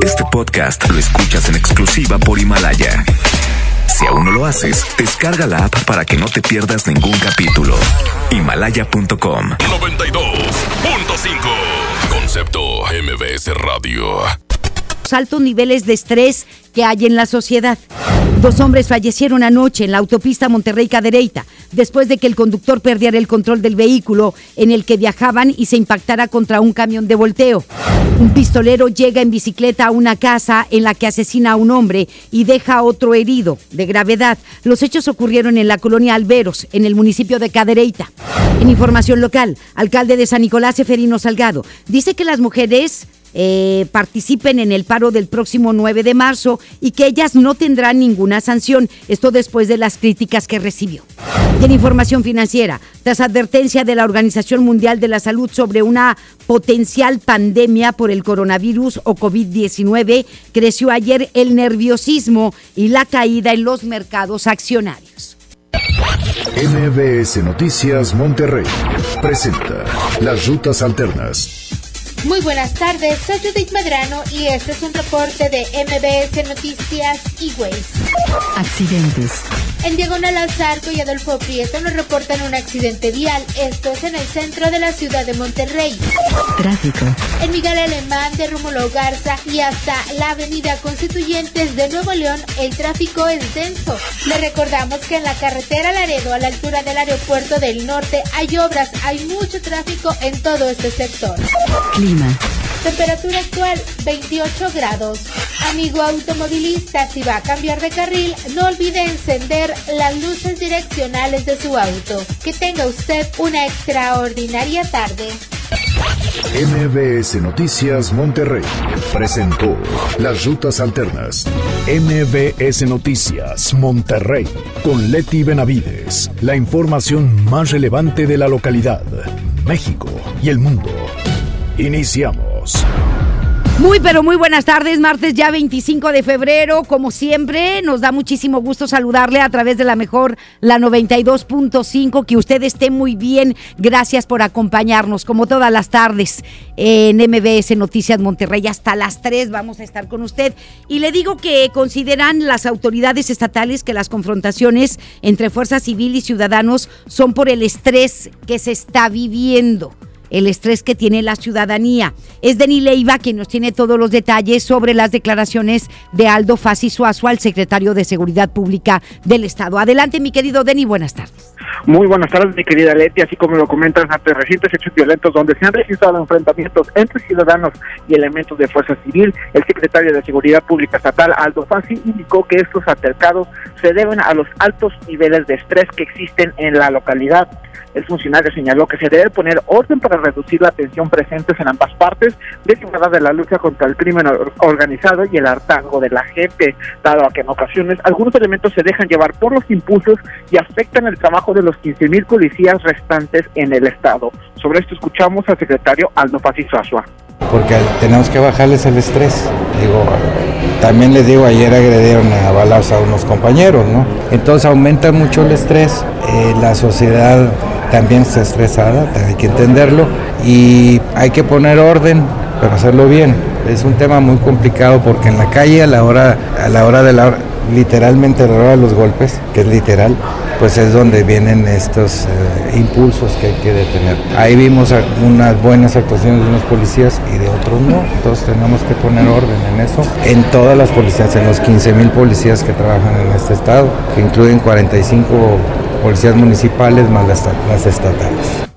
Este podcast lo escuchas en exclusiva por Himalaya. Si aún no lo haces, descarga la app para que no te pierdas ningún capítulo. Himalaya.com 92.5 Concepto MBS Radio. altos niveles de estrés que hay en la sociedad. Dos hombres fallecieron anoche en la autopista Monterrey-Cadereyta después de que el conductor perdiera el control del vehículo en el que viajaban y se impactara contra un camión de volteo. Un pistolero llega en bicicleta a una casa en la que asesina a un hombre y deja a otro herido de gravedad. Los hechos ocurrieron en la colonia Alberos, en el municipio de Cadereyta. En información local, alcalde de San Nicolás, Seferino Salgado, dice que las mujeres eh, participen en el paro del próximo 9 de marzo y que ellas no tendrán ninguna sanción. Esto después de las críticas que recibió. En información financiera, tras advertencia de la Organización Mundial de la Salud sobre una potencial pandemia por el coronavirus o COVID-19, creció ayer el nerviosismo y la caída en los mercados accionarios. MBS Noticias Monterrey presenta Las Rutas Alternas. Muy buenas tardes, soy Judith Medrano y este es un reporte de MBS Noticias y Accidentes. En Diagonal al Zarco y Adolfo Prieto nos reportan un accidente vial. Esto es en el centro de la ciudad de Monterrey. Tráfico. En Miguel Alemán de Rómulo Garza y hasta la avenida Constituyentes de Nuevo León, el tráfico es denso. Le recordamos que en la carretera Laredo, a la altura del aeropuerto del norte, hay obras, hay mucho tráfico en todo este sector. Clima. Temperatura actual 28 grados. Amigo automovilista, si va a cambiar de carril, no olvide encender las luces direccionales de su auto. Que tenga usted una extraordinaria tarde. MBS Noticias Monterrey presentó Las Rutas Alternas. MBS Noticias Monterrey con Leti Benavides. La información más relevante de la localidad, México y el mundo. Iniciamos. Muy, pero muy buenas tardes, martes ya 25 de febrero, como siempre, nos da muchísimo gusto saludarle a través de la mejor, la 92.5, que usted esté muy bien, gracias por acompañarnos, como todas las tardes, en MBS Noticias Monterrey, hasta las 3 vamos a estar con usted, y le digo que consideran las autoridades estatales que las confrontaciones entre Fuerza Civil y ciudadanos son por el estrés que se está viviendo el estrés que tiene la ciudadanía. Es Denis Leiva quien nos tiene todos los detalles sobre las declaraciones de Aldo Fassi Suazo, al secretario de Seguridad Pública del Estado. Adelante, mi querido Denis, buenas tardes. Muy buenas tardes, mi querida Leti. Así como lo comentan ante recientes hechos violentos donde se han registrado enfrentamientos entre ciudadanos y elementos de fuerza civil, el secretario de Seguridad Pública Estatal, Aldo Fassi, indicó que estos altercados se deben a los altos niveles de estrés que existen en la localidad. El funcionario señaló que se debe poner orden para reducir la tensión presentes en ambas partes, derivada de la lucha contra el crimen organizado y el hartazgo de la gente, dado a que en ocasiones algunos elementos se dejan llevar por los impulsos y afectan el trabajo de los 15 mil policías restantes en el Estado. Sobre esto escuchamos al secretario Aldo Azua. Porque tenemos que bajarles el estrés. Digo, también les digo, ayer agredieron a balas a unos compañeros, ¿no? Entonces aumenta mucho el estrés, eh, la sociedad también está estresada, hay que entenderlo y hay que poner orden, pero hacerlo bien. Es un tema muy complicado porque en la calle a la hora, a la hora de la literalmente a la hora de los golpes, que es literal, pues es donde vienen estos eh, impulsos que hay que detener. Ahí vimos unas buenas actuaciones de unos policías y de otros no, entonces tenemos que poner orden en eso, en todas las policías, en los 15 mil policías que trabajan en este estado, que incluyen 45 policías municipales más las, las estatales.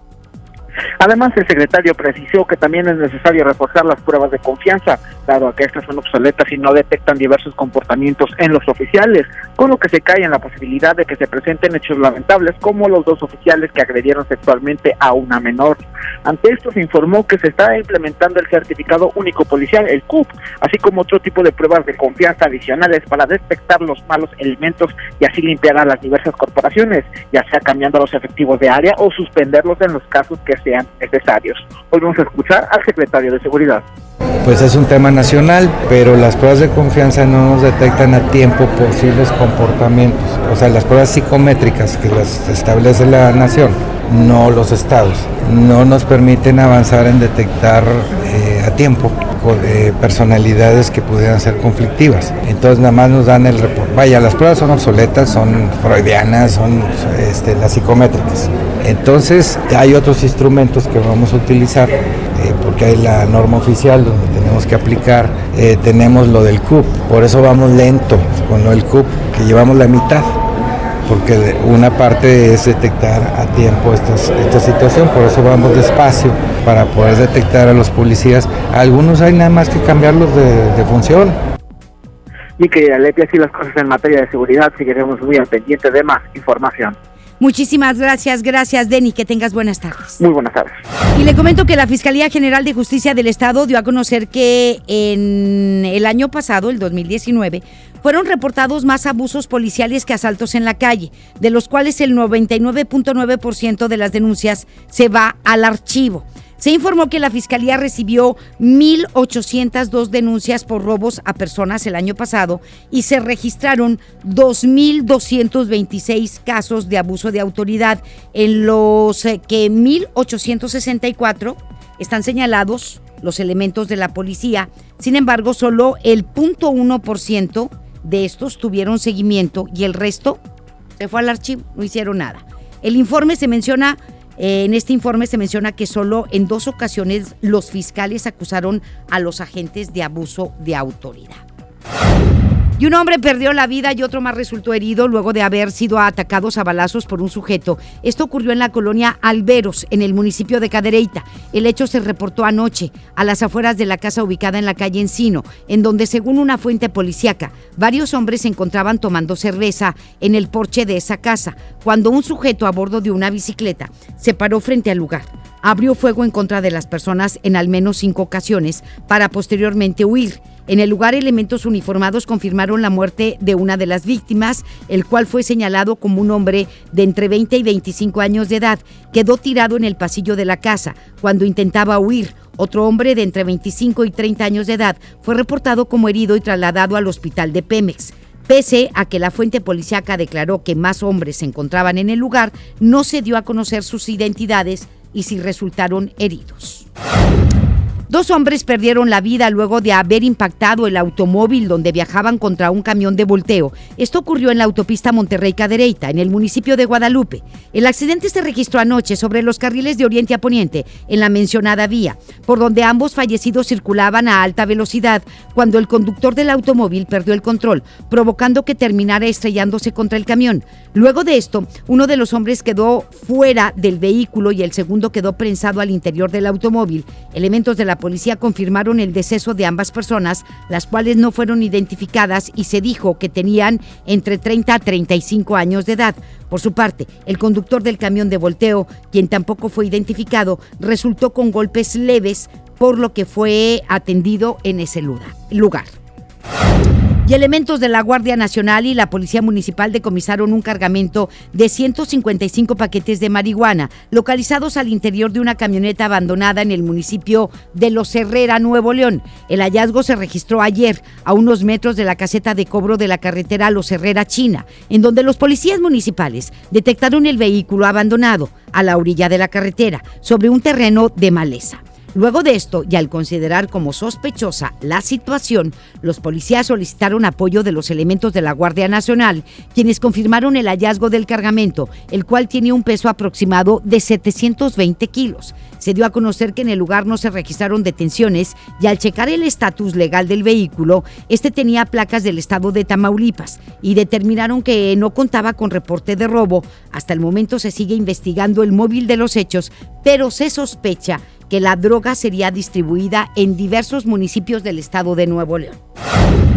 Además, el secretario precisó que también es necesario reforzar las pruebas de confianza, dado a que estas son obsoletas y no detectan diversos comportamientos en los oficiales, con lo que se cae en la posibilidad de que se presenten hechos lamentables como los dos oficiales que agredieron sexualmente a una menor. Ante esto se informó que se está implementando el certificado único policial, el CUP, así como otro tipo de pruebas de confianza adicionales para detectar los malos elementos y así limpiar a las diversas corporaciones, ya sea cambiando los efectivos de área o suspenderlos en los casos que sean necesarios. Hoy vamos a escuchar al secretario de Seguridad. Pues es un tema nacional, pero las pruebas de confianza no nos detectan a tiempo posibles comportamientos. O sea, las pruebas psicométricas que las establece la nación, no los estados, no nos permiten avanzar en detectar eh, a tiempo de personalidades que pudieran ser conflictivas. Entonces nada más nos dan el reporte. Vaya, las pruebas son obsoletas, son freudianas, son este, las psicométricas. Entonces hay otros instrumentos que vamos a utilizar, eh, porque hay la norma oficial donde tenemos que aplicar, eh, tenemos lo del CUP, por eso vamos lento con lo del CUP, que llevamos la mitad porque una parte es detectar a tiempo esta situación, por eso vamos despacio para poder detectar a los policías. Algunos hay nada más que cambiarlos de, función. Y que Leti, así las cosas en materia de seguridad, seguiremos muy al pendiente de más información. Muchísimas gracias, gracias Denny, que tengas buenas tardes. Muy buenas tardes. Y le comento que la Fiscalía General de Justicia del Estado dio a conocer que en el año pasado, el 2019, fueron reportados más abusos policiales que asaltos en la calle, de los cuales el 99.9% de las denuncias se va al archivo. Se informó que la Fiscalía recibió 1.802 denuncias por robos a personas el año pasado y se registraron 2.226 casos de abuso de autoridad, en los eh, que 1.864 están señalados los elementos de la policía. Sin embargo, solo el 0.1% de estos tuvieron seguimiento y el resto se fue al archivo, no hicieron nada. El informe se menciona en este informe se menciona que solo en dos ocasiones los fiscales acusaron a los agentes de abuso de autoridad. Y un hombre perdió la vida y otro más resultó herido luego de haber sido atacados a balazos por un sujeto. Esto ocurrió en la colonia Alberos, en el municipio de Cadereyta. El hecho se reportó anoche a las afueras de la casa ubicada en la calle Encino, en donde, según una fuente policíaca, varios hombres se encontraban tomando cerveza en el porche de esa casa, cuando un sujeto a bordo de una bicicleta se paró frente al lugar abrió fuego en contra de las personas en al menos cinco ocasiones para posteriormente huir. En el lugar, elementos uniformados confirmaron la muerte de una de las víctimas, el cual fue señalado como un hombre de entre 20 y 25 años de edad. Quedó tirado en el pasillo de la casa cuando intentaba huir. Otro hombre de entre 25 y 30 años de edad fue reportado como herido y trasladado al hospital de Pemex. Pese a que la fuente policíaca declaró que más hombres se encontraban en el lugar, no se dio a conocer sus identidades y si resultaron heridos. Dos hombres perdieron la vida luego de haber impactado el automóvil donde viajaban contra un camión de volteo. Esto ocurrió en la autopista Monterrey-Cadereyta, en el municipio de Guadalupe. El accidente se registró anoche sobre los carriles de Oriente a Poniente, en la mencionada vía, por donde ambos fallecidos circulaban a alta velocidad cuando el conductor del automóvil perdió el control, provocando que terminara estrellándose contra el camión. Luego de esto, uno de los hombres quedó fuera del vehículo y el segundo quedó prensado al interior del automóvil. Elementos de la policía confirmaron el deceso de ambas personas, las cuales no fueron identificadas y se dijo que tenían entre 30 a 35 años de edad. Por su parte, el conductor del camión de volteo, quien tampoco fue identificado, resultó con golpes leves, por lo que fue atendido en ese lugar y elementos de la Guardia Nacional y la Policía Municipal decomisaron un cargamento de 155 paquetes de marihuana localizados al interior de una camioneta abandonada en el municipio de Los Herrera, Nuevo León. El hallazgo se registró ayer a unos metros de la caseta de cobro de la carretera Los Herrera, China, en donde los policías municipales detectaron el vehículo abandonado a la orilla de la carretera sobre un terreno de maleza. Luego de esto, y al considerar como sospechosa la situación, los policías solicitaron apoyo de los elementos de la Guardia Nacional, quienes confirmaron el hallazgo del cargamento, el cual tiene un peso aproximado de 720 kilos. Se dio a conocer que en el lugar no se registraron detenciones y al checar el estatus legal del vehículo, este tenía placas del estado de Tamaulipas y determinaron que no contaba con reporte de robo. Hasta el momento se sigue investigando el móvil de los hechos, pero se sospecha que la droga sería distribuida en diversos municipios del estado de Nuevo León.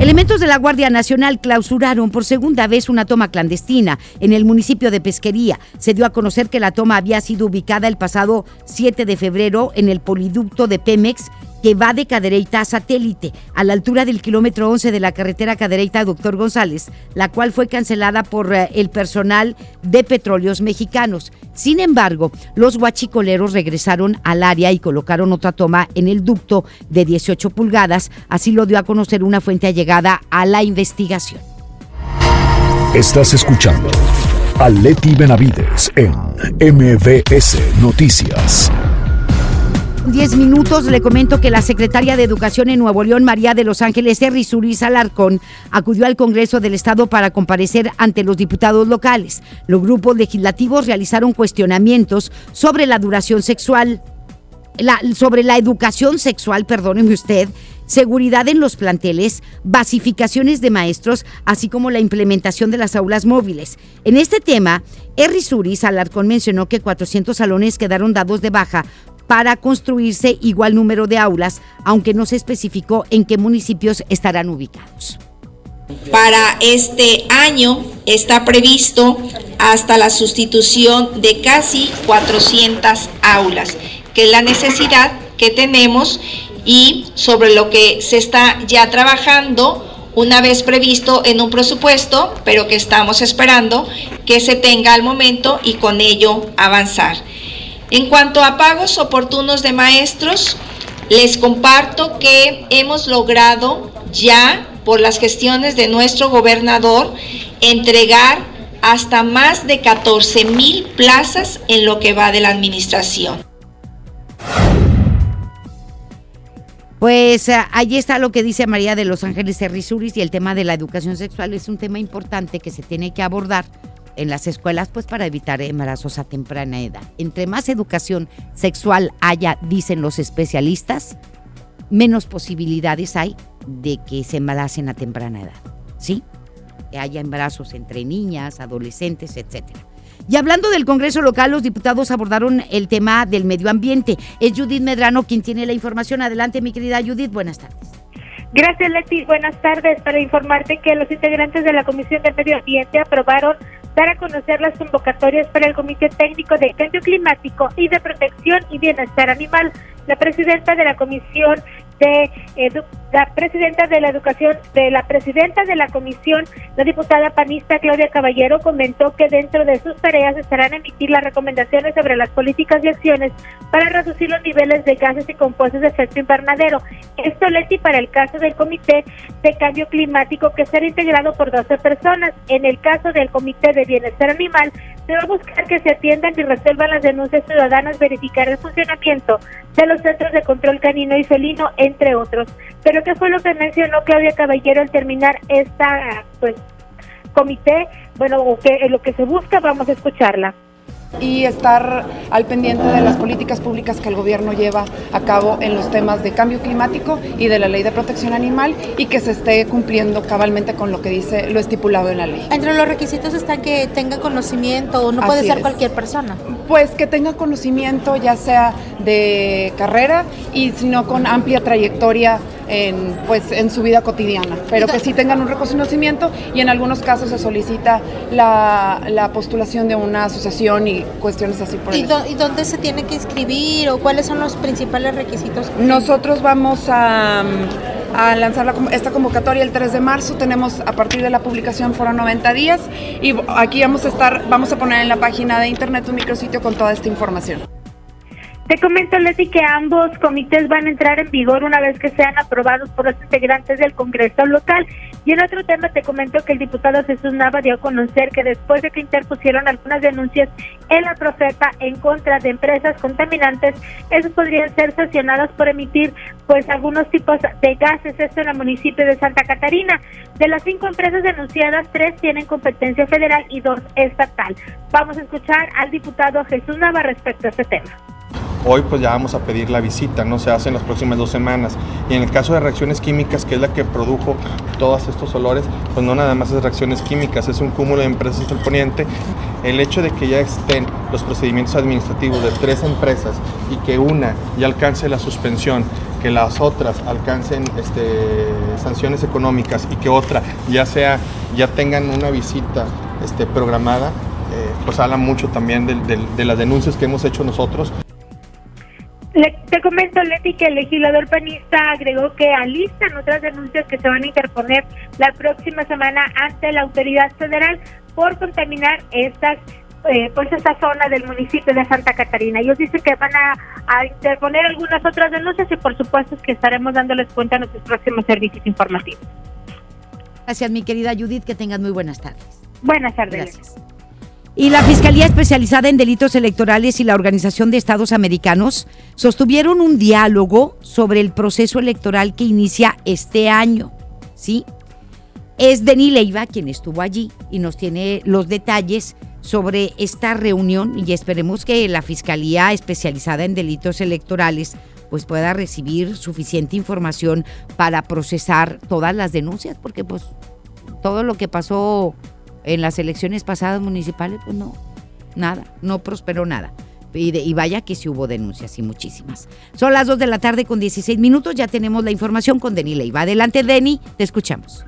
Elementos de la Guardia Nacional clausuraron por segunda vez una toma clandestina en el municipio de Pesquería. Se dio a conocer que la toma había sido ubicada el pasado 7 de febrero en el poliducto de Pemex que va de Cadereyta a Satélite, a la altura del kilómetro 11 de la carretera Cadereyta Doctor González, la cual fue cancelada por eh, el personal de Petróleos Mexicanos. Sin embargo, los huachicoleros regresaron al área y colocaron otra toma en el ducto de 18 pulgadas, así lo dio a conocer una fuente allegada a la investigación. Estás escuchando a Leti Benavides en MBS Noticias. 10 minutos le comento que la secretaria de Educación en Nuevo León, María de Los Ángeles, Terry Suriz Alarcón, acudió al Congreso del Estado para comparecer ante los diputados locales. Los grupos legislativos realizaron cuestionamientos sobre la duración sexual, sobre la educación sexual, perdóneme usted, seguridad en los planteles, basificaciones de maestros, así como la implementación de las aulas móviles. En este tema, Erri Suris Alarcón mencionó que 400 salones quedaron dados de baja para construirse igual número de aulas, aunque no se especificó en qué municipios estarán ubicados. Para este año está previsto hasta la sustitución de casi 400 aulas, que es la necesidad que tenemos y sobre lo que se está ya trabajando una vez previsto en un presupuesto, pero que estamos esperando que se tenga al momento y con ello avanzar. En cuanto a pagos oportunos de maestros, les comparto que hemos logrado ya, por las gestiones de nuestro gobernador, entregar hasta más de 14 mil plazas en lo que va de la administración. Pues eh, ahí está lo que dice María de Los Ángeles Terrisuris y el tema de la educación sexual es un tema importante que se tiene que abordar en las escuelas pues para evitar embarazos a temprana edad. Entre más educación sexual haya, dicen los especialistas, menos posibilidades hay de que se embaracen a temprana edad. ¿Sí? Que haya embarazos entre niñas, adolescentes, etcétera. Y hablando del Congreso local, los diputados abordaron el tema del medio ambiente. Es Judith Medrano quien tiene la información. Adelante, mi querida Judith, buenas tardes. Gracias, Leti. Buenas tardes. Para informarte que los integrantes de la Comisión de Medio Ambiente aprobaron dar a conocer las convocatorias para el Comité Técnico de Cambio Climático y de Protección y Bienestar Animal. La presidenta de la Comisión de la presidenta de la educación, de la presidenta de la comisión, la diputada panista Claudia Caballero, comentó que dentro de sus tareas estarán emitir las recomendaciones sobre las políticas y acciones para reducir los niveles de gases y compuestos de efecto invernadero. Esto, Leti, para el caso del Comité de Cambio Climático, que será integrado por 12 personas. En el caso del Comité de Bienestar Animal, se va a buscar que se atiendan y resuelvan las denuncias ciudadanas, verificar el funcionamiento de los centros de control canino y felino, entre otros. Pero ¿qué fue lo que mencionó Claudia Caballero al terminar esta pues comité? Bueno, que lo que se busca, vamos a escucharla y estar al pendiente de las políticas públicas que el gobierno lleva a cabo en los temas de cambio climático y de la ley de protección animal y que se esté cumpliendo cabalmente con lo que dice lo estipulado en la ley. Entre los requisitos está que tenga conocimiento o no puede ser cualquier persona. Pues que tenga conocimiento ya sea de carrera y sino con amplia trayectoria en, pues, en su vida cotidiana, pero que sí tengan un reconocimiento y en algunos casos se solicita la, la postulación de una asociación y cuestiones así por ¿Y, ¿Y dónde se tiene que inscribir o cuáles son los principales requisitos? Nosotros vamos a, a lanzar la, esta convocatoria el 3 de marzo, tenemos a partir de la publicación fueron 90 días y aquí vamos a estar, vamos a poner en la página de internet un micrositio con toda esta información. Te comento, Leslie, que ambos comités van a entrar en vigor una vez que sean aprobados por los integrantes del Congreso local. Y en otro tema te comento que el diputado Jesús Nava dio a conocer que después de que interpusieron algunas denuncias en la Profeta en contra de empresas contaminantes, esos podrían ser sancionados por emitir pues algunos tipos de gases, esto en el municipio de Santa Catarina. De las cinco empresas denunciadas, tres tienen competencia federal y dos estatal. Vamos a escuchar al diputado Jesús Nava respecto a este tema. Hoy pues ya vamos a pedir la visita, no se hace en las próximas dos semanas. Y en el caso de reacciones químicas, que es la que produjo todos estos olores, pues no nada más es reacciones químicas, es un cúmulo de empresas del poniente. El hecho de que ya estén los procedimientos administrativos de tres empresas y que una ya alcance la suspensión, que las otras alcancen este, sanciones económicas y que otra ya sea, ya tengan una visita este, programada, eh, pues habla mucho también de las denuncias que hemos hecho nosotros te comento, Leti, que el legislador panista agregó que alistan otras denuncias que se van a interponer la próxima semana ante la autoridad federal por contaminar estas eh, pues esta zona del municipio de Santa Catarina. Ellos dicen que van a, interponer algunas otras denuncias y por supuesto que estaremos dándoles cuenta en nuestros próximos servicios informativos. Gracias, mi querida Judith, que tengas muy buenas tardes. Buenas tardes. Gracias. Y la Fiscalía Especializada en Delitos Electorales y la Organización de Estados Americanos sostuvieron un diálogo sobre el proceso electoral que inicia este año. ¿Sí? Es Denis Leiva quien estuvo allí y nos tiene los detalles sobre esta reunión y esperemos que la Fiscalía Especializada en Delitos Electorales pues pueda recibir suficiente información para procesar todas las denuncias, porque pues todo lo que pasó en las elecciones pasadas municipales, pues no, nada, no prosperó nada. Y, y vaya que sí hubo denuncias y muchísimas. Son las 2 de la tarde con 16 minutos, ya tenemos la información con Deni Leiva. Adelante, Deni, te escuchamos.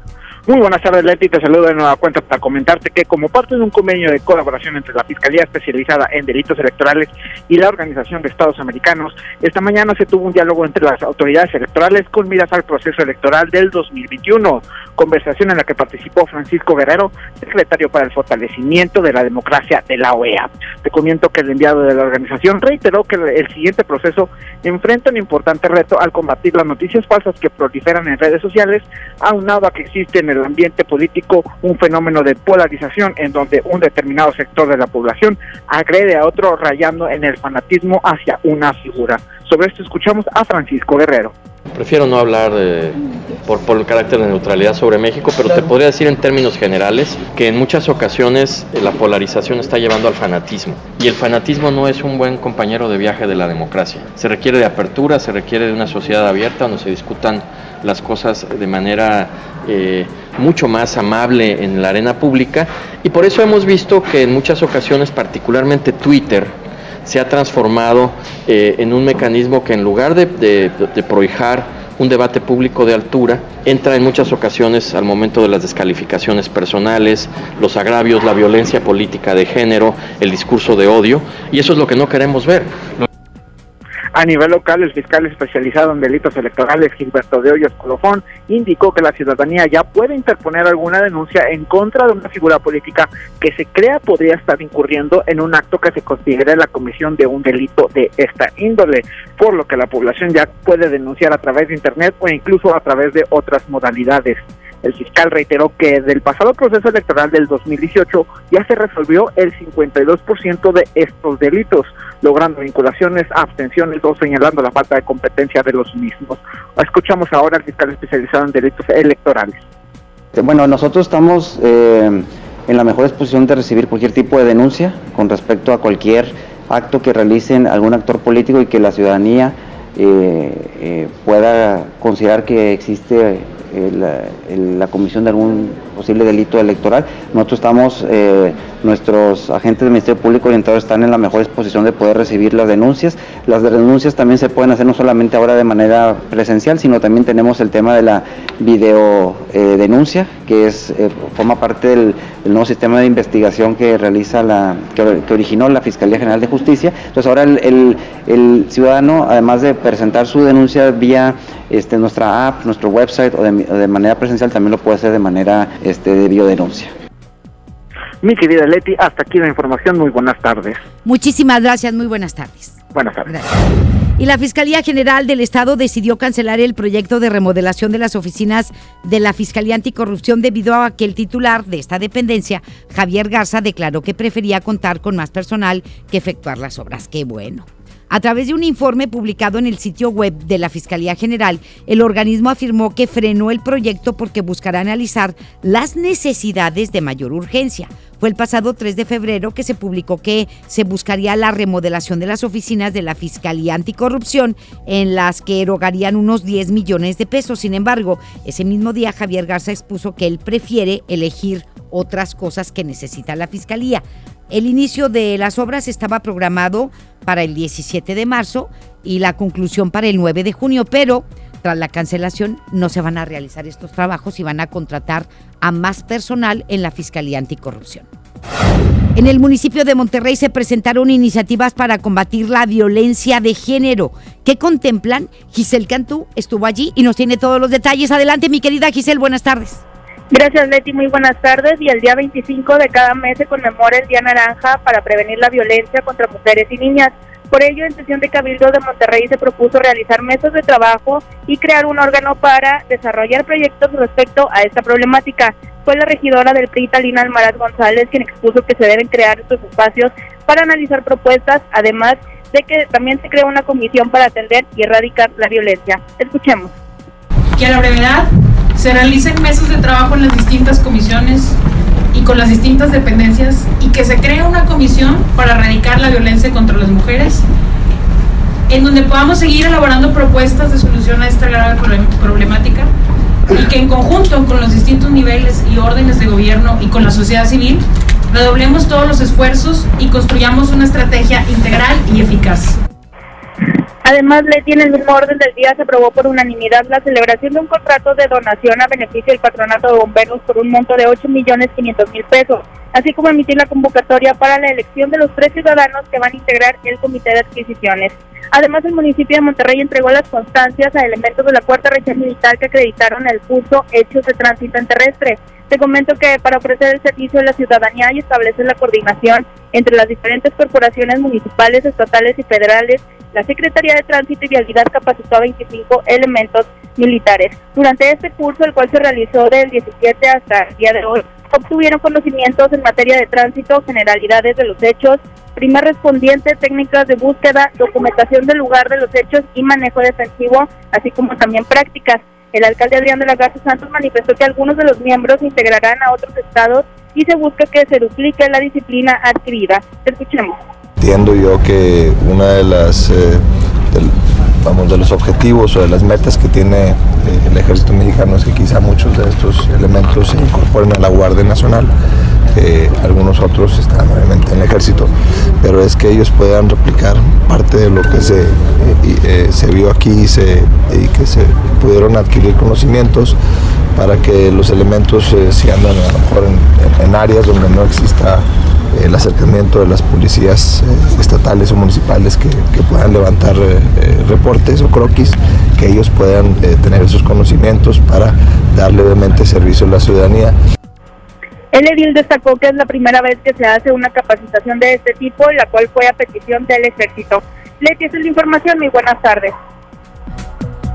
Muy buenas tardes, Leti. Te saludo de nueva cuenta para comentarte que como parte de un convenio de colaboración entre la Fiscalía Especializada en Delitos Electorales y la Organización de Estados Americanos, esta mañana se tuvo un diálogo entre las autoridades electorales con miras al proceso electoral del 2021. Conversación en la que participó Francisco Guerrero, secretario para el fortalecimiento de la democracia de la OEA. Te comento que el enviado de la organización reiteró que el siguiente proceso enfrenta un importante reto al combatir las noticias falsas que proliferan en redes sociales, aunado a que existe en el ambiente político un fenómeno de polarización en donde un determinado sector de la población agrede a otro rayando en el fanatismo hacia una figura. Sobre esto escuchamos a Francisco Guerrero. Prefiero no hablar de- por, por el carácter de neutralidad sobre México, pero te podría decir en términos generales que en muchas ocasiones eh, la polarización está llevando al fanatismo. Y el fanatismo no es un buen compañero de viaje de la democracia. Se requiere de apertura, se requiere de una sociedad abierta donde se discutan las cosas de manera eh, mucho más amable en la arena pública. Y por eso hemos visto que en muchas ocasiones, particularmente Twitter, se ha transformado eh, en un mecanismo que en lugar de, de, de prohijar un debate público de altura, entra en muchas ocasiones al momento de las descalificaciones personales, los agravios, la violencia política de género, el discurso de odio, y eso es lo que no queremos ver. A nivel local, el fiscal especializado en delitos electorales, Gilberto de Hoyos Colofón, indicó que la ciudadanía ya puede interponer alguna denuncia en contra de una figura política que se crea podría estar incurriendo en un acto que se considere la comisión de un delito de esta índole, por lo que la población ya puede denunciar a través de Internet o incluso a través de otras modalidades. El fiscal reiteró que del pasado proceso electoral del 2018 ya se resolvió el 52% de estos delitos, logrando vinculaciones, abstenciones o señalando la falta de competencia de los mismos. Escuchamos ahora al fiscal especializado en delitos electorales. Bueno, nosotros estamos eh, en la mejor disposición de recibir cualquier tipo de denuncia con respecto a cualquier acto que realicen algún actor político y que la ciudadanía eh, eh, pueda considerar que existe eh, la, el- la comisión de algún posible delito electoral. Nosotros estamos, eh, nuestros agentes del Ministerio Público orientados están en la mejor disposición de poder recibir las denuncias. Las denuncias también se pueden hacer no solamente ahora de manera presencial, sino también tenemos el tema de la video eh, denuncia, que es eh, forma parte del, nuevo sistema de investigación que realiza la, que, or- que originó la Fiscalía General de Justicia. Entonces ahora el- el ciudadano, además de presentar su denuncia vía este, nuestra app, nuestro website o de, de manera presencial, también lo puede hacer de manera este, de videodenuncia. Mi querida Leti, hasta aquí la información. Muy buenas tardes. Muchísimas gracias, muy buenas tardes. Buenas tardes. Y la Fiscalía General del Estado decidió cancelar el proyecto de remodelación de las oficinas de la Fiscalía Anticorrupción debido a que el titular de esta dependencia, Javier Garza, declaró que prefería contar con más personal que efectuar las obras. Qué bueno. A través de un informe publicado en el sitio web de la Fiscalía General, el organismo afirmó que frenó el proyecto porque buscará analizar las necesidades de mayor urgencia. Fue el pasado 3 de febrero que se publicó que se buscaría la remodelación de las oficinas de la Fiscalía Anticorrupción, en las que erogarían unos 10 millones de pesos. Sin embargo, ese mismo día Javier Garza expuso que él prefiere elegir otras cosas que necesita la Fiscalía. El inicio de las obras estaba programado para el 17 de marzo y la conclusión para el 9 de junio, pero tras la cancelación no se van a realizar estos trabajos y van a contratar a más personal en la Fiscalía Anticorrupción. En el municipio de Monterrey se presentaron iniciativas para combatir la violencia de género. ¿Qué contemplan? Giselle Cantú estuvo allí y nos tiene todos los detalles. Adelante, mi querida Giselle, buenas tardes. Gracias Leti, muy buenas tardes. Y el día 25 de cada mes se conmemora el Día Naranja para prevenir la violencia contra mujeres y niñas. Por ello, en sesión de Cabildo de Monterrey se propuso realizar mesas de trabajo y crear un órgano para desarrollar proyectos respecto a esta problemática. Fue la regidora del PRI, Talina Almaraz González, quien expuso que se deben crear estos espacios para analizar propuestas, además de que también se crea una comisión para atender y erradicar la violencia. Escuchemos. Que a la brevedad se realicen mesas de trabajo en las distintas comisiones y con las distintas dependencias y que se cree una comisión para erradicar la violencia contra las mujeres, en donde podamos seguir elaborando propuestas de solución a esta grave problemática y que en conjunto con los distintos niveles y órdenes de gobierno y con la sociedad civil, redoblemos todos los esfuerzos y construyamos una estrategia integral y eficaz. Además, Leti, en el mismo orden del día se aprobó por unanimidad la celebración de un contrato de donación a beneficio del patronato de bomberos por un monto de 8 millones 500 mil pesos, así como emitir la convocatoria para la elección de los tres ciudadanos que van a integrar el comité de adquisiciones. Además, el municipio de Monterrey entregó las constancias a elementos de la cuarta región militar que acreditaron el curso Hechos de Tránsito en Terrestre. Te comento que para ofrecer el servicio a la ciudadanía y establecer la coordinación entre las diferentes corporaciones municipales, estatales y federales, la Secretaría de Tránsito y Vialidad capacitó a 25 elementos militares. Durante este curso, el cual se realizó del 17 hasta el día de hoy, obtuvieron conocimientos en materia de tránsito, generalidades de los hechos, primer respondiente, técnicas de búsqueda, documentación del lugar de los hechos y manejo defensivo, así como también prácticas. El alcalde Adrián de la Garza Santos manifestó que algunos de los miembros integrarán a otros estados y se busca que se duplique la disciplina adquirida. Escuchemos. Entiendo yo que una de las eh, vamos de los objetivos o de las metas que tiene eh, el ejército mexicano es que quizá muchos de estos elementos se incorporen a la Guardia Nacional algunos otros están obviamente en el ejército, pero es que ellos puedan replicar parte de lo que se, eh, se vio aquí y, que se pudieron adquirir conocimientos para que los elementos eh, si andan a lo mejor en, áreas donde no exista eh, el acercamiento de las policías estatales o municipales que puedan levantar reportes o croquis, que ellos puedan tener esos conocimientos para darle obviamente servicio a la ciudadanía. El edil destacó que es la primera vez que se hace una capacitación de este tipo, la cual fue a petición del ejército. Leti, esa es la información. Muy buenas tardes.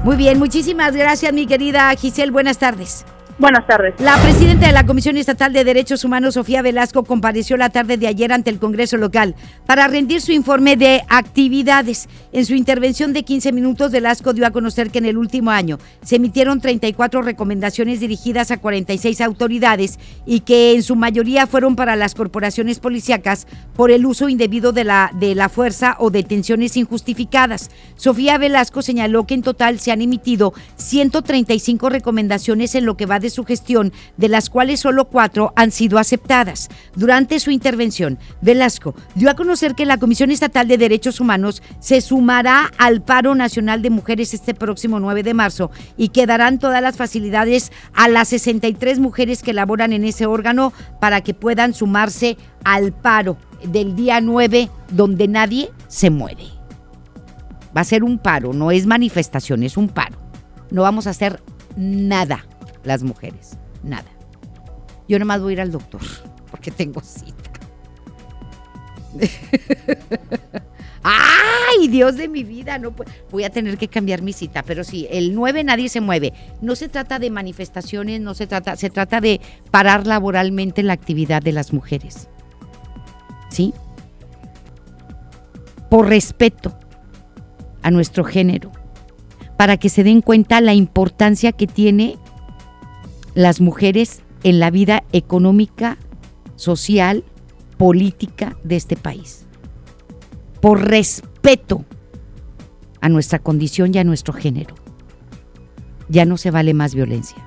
Muy bien, muchísimas gracias, mi querida Giselle. Buenas tardes. Buenas tardes. La presidenta de la Comisión Estatal de Derechos Humanos, Sofía Velasco, compareció la tarde de ayer ante el Congreso local para rendir su informe de actividades. En su intervención de 15 minutos, Velasco dio a conocer que en el último año se emitieron 34 recomendaciones dirigidas a 46 autoridades y que en su mayoría fueron para las corporaciones policíacas por el uso indebido de la, de la fuerza o detenciones injustificadas. Sofía Velasco señaló que en total se han emitido 135 recomendaciones en lo que va de su gestión, de las cuales solo cuatro han sido aceptadas. Durante su intervención, Velasco dio a conocer que la Comisión Estatal de Derechos Humanos se sumará al paro nacional de mujeres este próximo 9 de marzo y que darán todas las facilidades a las 63 mujeres que laboran en ese órgano para que puedan sumarse al paro del día 9 donde nadie se muere. Va a ser un paro, no es manifestación, es un paro. No vamos a hacer nada las mujeres. Nada. Yo nomás voy a ir al doctor porque tengo cita. ¡Ay, Dios de mi vida! No voy a tener que cambiar mi cita, pero sí, el 9 nadie se mueve. No se trata de manifestaciones, no se trata, se trata de parar laboralmente la actividad de las mujeres. ¿Sí? Por respeto a nuestro género, para que se den cuenta la importancia que tiene las mujeres en la vida económica, social, política de este país. Por respeto a nuestra condición y a nuestro género. Ya no se vale más violencia.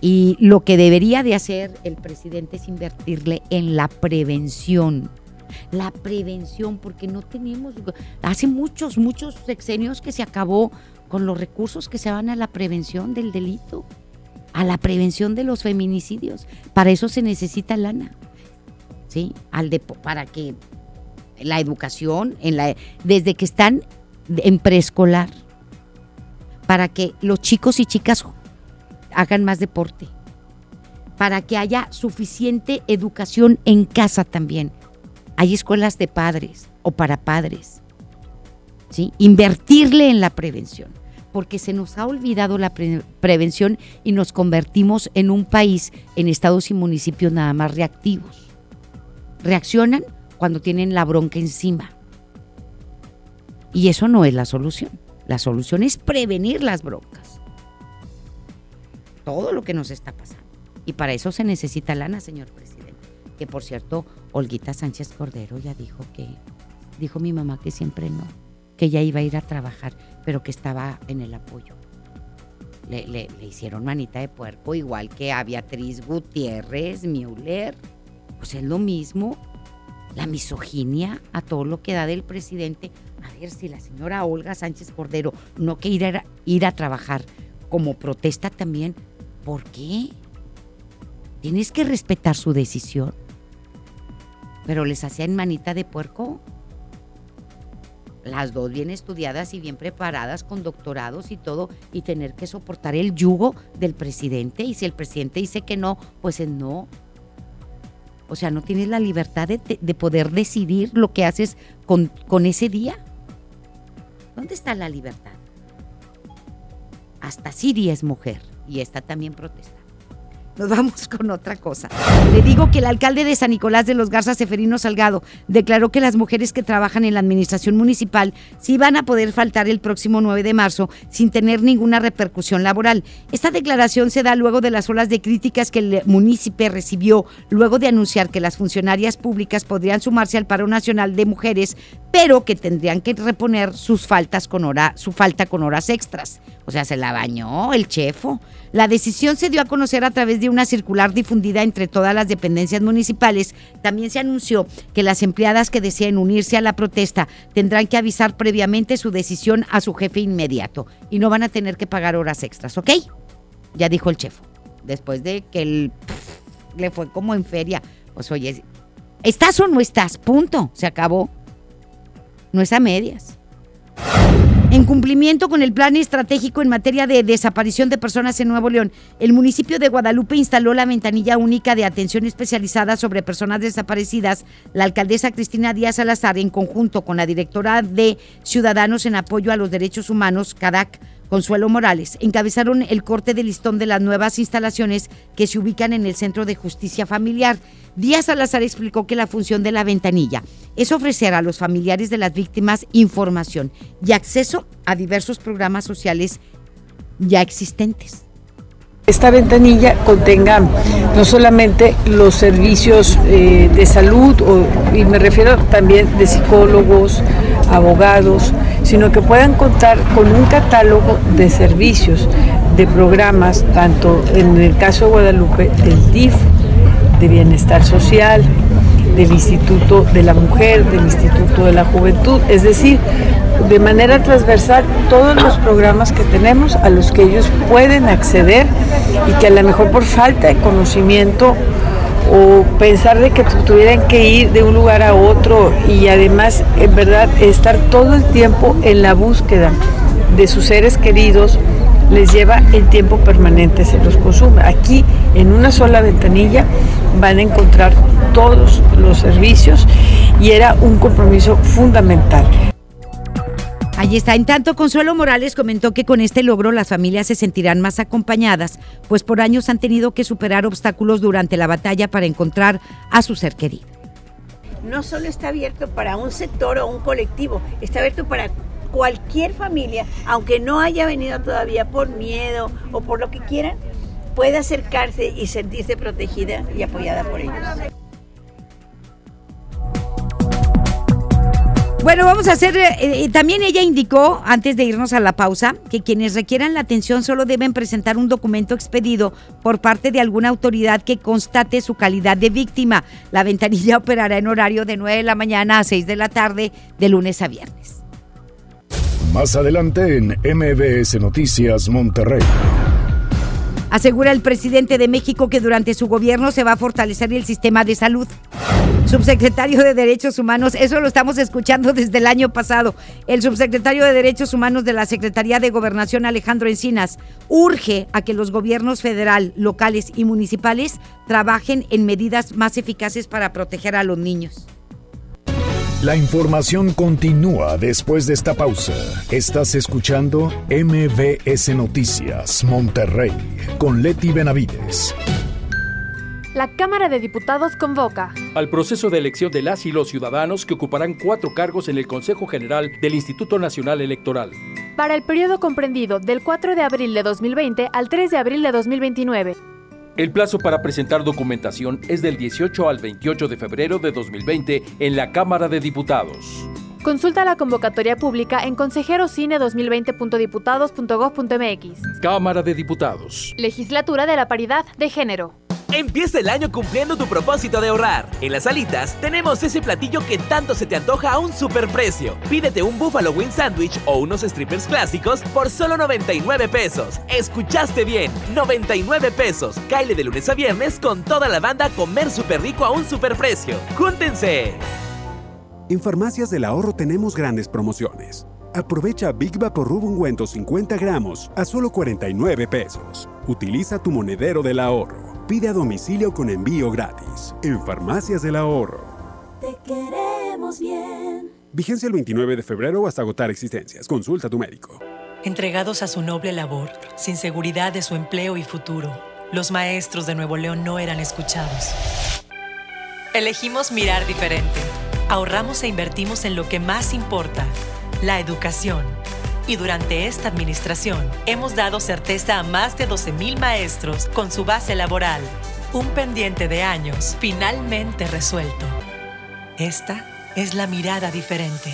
Y lo que debería de hacer el presidente es invertirle en la prevención. La prevención, porque no tenemos, hace muchos, muchos sexenios que se acabó con los recursos que se van a la prevención del delito a la prevención de los feminicidios. Para eso se necesita lana. ¿Sí? Al para que la educación en la desde que están en preescolar para que los chicos y chicas hagan más deporte, para que haya suficiente educación en casa también. Hay escuelas de padres o para padres. ¿sí? Invertirle en la prevención, porque se nos ha olvidado la pre- prevención y nos convertimos en un país, en estados y municipios nada más reactivos. Reaccionan cuando tienen la bronca encima. Y eso no es la solución. La solución es prevenir las broncas. Todo lo que nos está pasando. Y para eso se necesita lana, señor presidente. Que por cierto, Olguita Sánchez Cordero ya dijo que, dijo mi mamá que siempre no, que ella iba a ir a trabajar, pero que estaba en el apoyo. Le, le- hicieron manita de puerco, igual que a Beatriz Gutiérrez, Müller. Pues es lo mismo. La misoginia a todo lo que da del presidente. A ver si la señora Olga Sánchez Cordero no que ir a, ir a trabajar como protesta también. ¿Por qué? Tienes que respetar su decisión. Pero les hacían manita de puerco. Las dos bien estudiadas y bien preparadas con doctorados y todo y tener que soportar el yugo del presidente. Y si el presidente dice que no, pues es no. O sea, no tienes la libertad de, de poder decidir lo que haces con, con ese día. ¿Dónde está la libertad? Hasta Siri es mujer y esta también protesta. Nos vamos con otra cosa. Le digo que el alcalde de San Nicolás de los Garza, Seferino Salgado, declaró que las mujeres que trabajan en la administración municipal sí van a poder faltar el próximo 9 de marzo sin tener ninguna repercusión laboral. Esta declaración se da luego de las olas de críticas que el municipio recibió luego de anunciar que las funcionarias públicas podrían sumarse al paro nacional de mujeres, pero que tendrían que reponer sus faltas con hora, su falta con horas extras. O sea, se la bañó el chefo. La decisión se dio a conocer a través de una circular difundida entre todas las dependencias municipales. También se anunció que las empleadas que deseen unirse a la protesta tendrán que avisar previamente su decisión a su jefe inmediato y no van a tener que pagar horas extras, ¿ok? Ya dijo el chefo. Después de que pff, le fue como en feria. Pues oye, ¿estás o no estás? Punto. Se acabó. No es a medias. En cumplimiento con el plan estratégico en materia de desaparición de personas en Nuevo León, el municipio de Guadalupe instaló la ventanilla única de atención especializada sobre personas desaparecidas. La alcaldesa Cristina Díaz Salazar, en conjunto con la directora de Ciudadanos en Apoyo a los Derechos Humanos, CADAC, Consuelo Morales, encabezaron el corte de listón de las nuevas instalaciones que se ubican en el Centro de Justicia Familiar. Díaz Salazar explicó que la función de la ventanilla es ofrecer a los familiares de las víctimas información y acceso a diversos programas sociales ya existentes. esta ventanilla contenga no solamente los servicios eh, de salud, y me refiero también de psicólogos, abogados, sino que puedan contar con un catálogo de servicios, de programas, tanto en el caso de Guadalupe, del DIF, de Bienestar Social, del Instituto de la Mujer, del Instituto de la Juventud, es decir, de manera transversal todos los programas que tenemos a los que ellos pueden acceder y que a lo mejor por falta de conocimiento o pensar de que tu- tuvieran que ir de un lugar a otro y además en verdad estar todo el tiempo en la búsqueda de sus seres queridos les lleva el tiempo permanente, se los consume. Aquí en una sola ventanilla van a encontrar todos los servicios y era un compromiso fundamental. Ahí está. En tanto, Consuelo Morales comentó que con este logro las familias se sentirán más acompañadas, pues por años han tenido que superar obstáculos durante la batalla para encontrar a su ser querido. no solo está abierto para un sector o un colectivo, está abierto para cualquier familia, aunque no haya venido todavía por miedo o por lo que quieran, puede acercarse y sentirse protegida y apoyada por ellos. Bueno, vamos a hacer, eh, eh, también ella indicó, antes de irnos a la pausa, que quienes requieran la atención solo deben presentar un documento expedido por parte de alguna autoridad que constate su calidad de víctima. La ventanilla operará en horario de 9 de la mañana a 6 de la tarde, de lunes a viernes. Más adelante en MBS Noticias Monterrey. Asegura el presidente de México que durante su gobierno se va a fortalecer el sistema de salud. Subsecretario de Derechos Humanos, eso lo estamos escuchando desde el año pasado. El subsecretario de Derechos Humanos de la Secretaría de Gobernación, Alejandro Encinas, urge a que los gobiernos federal, locales y municipales trabajen en medidas más eficaces para proteger a los niños. La información continúa después de esta pausa. Estás escuchando MBS Noticias Monterrey con Leti Benavides. La Cámara de Diputados convoca al proceso de elección de las y los ciudadanos que ocuparán cuatro cargos en el Consejo General del Instituto Nacional Electoral. Para el periodo comprendido del 4 de abril de 2020 al 3 de abril de 2029. El plazo para presentar documentación es del 18 al 28 de febrero de 2020 en la Cámara de Diputados. Consulta la convocatoria pública en consejerocine2020.diputados.gov.mx. Cámara de Diputados. Legislatura de la Paridad de Género. Empieza el año cumpliendo tu propósito de ahorrar. En las alitas tenemos ese platillo que tanto se te antoja a un superprecio. Pídete un Buffalo Wing Sandwich o unos strippers clásicos por solo 99 pesos. Escuchaste bien, 99 pesos. Caile de lunes a viernes con toda la banda a comer súper rico a un superprecio. ¡Júntense! En Farmacias del Ahorro tenemos grandes promociones. Aprovecha Big Vaporub ungüento 50 gramos a solo 49 pesos. Utiliza tu monedero del ahorro. Pide a domicilio con envío gratis. En Farmacias del Ahorro. Te queremos bien. Vigencia el 29 de febrero hasta agotar existencias. Consulta a tu médico. Entregados a su noble labor, sin seguridad de su empleo y futuro, los maestros de Nuevo León no eran escuchados. Elegimos mirar diferente. Ahorramos e invertimos en lo que más importa, la educación. Y durante esta administración hemos dado certeza a más de 12.000 maestros con su base laboral. Un pendiente de años finalmente resuelto. Esta es la mirada diferente.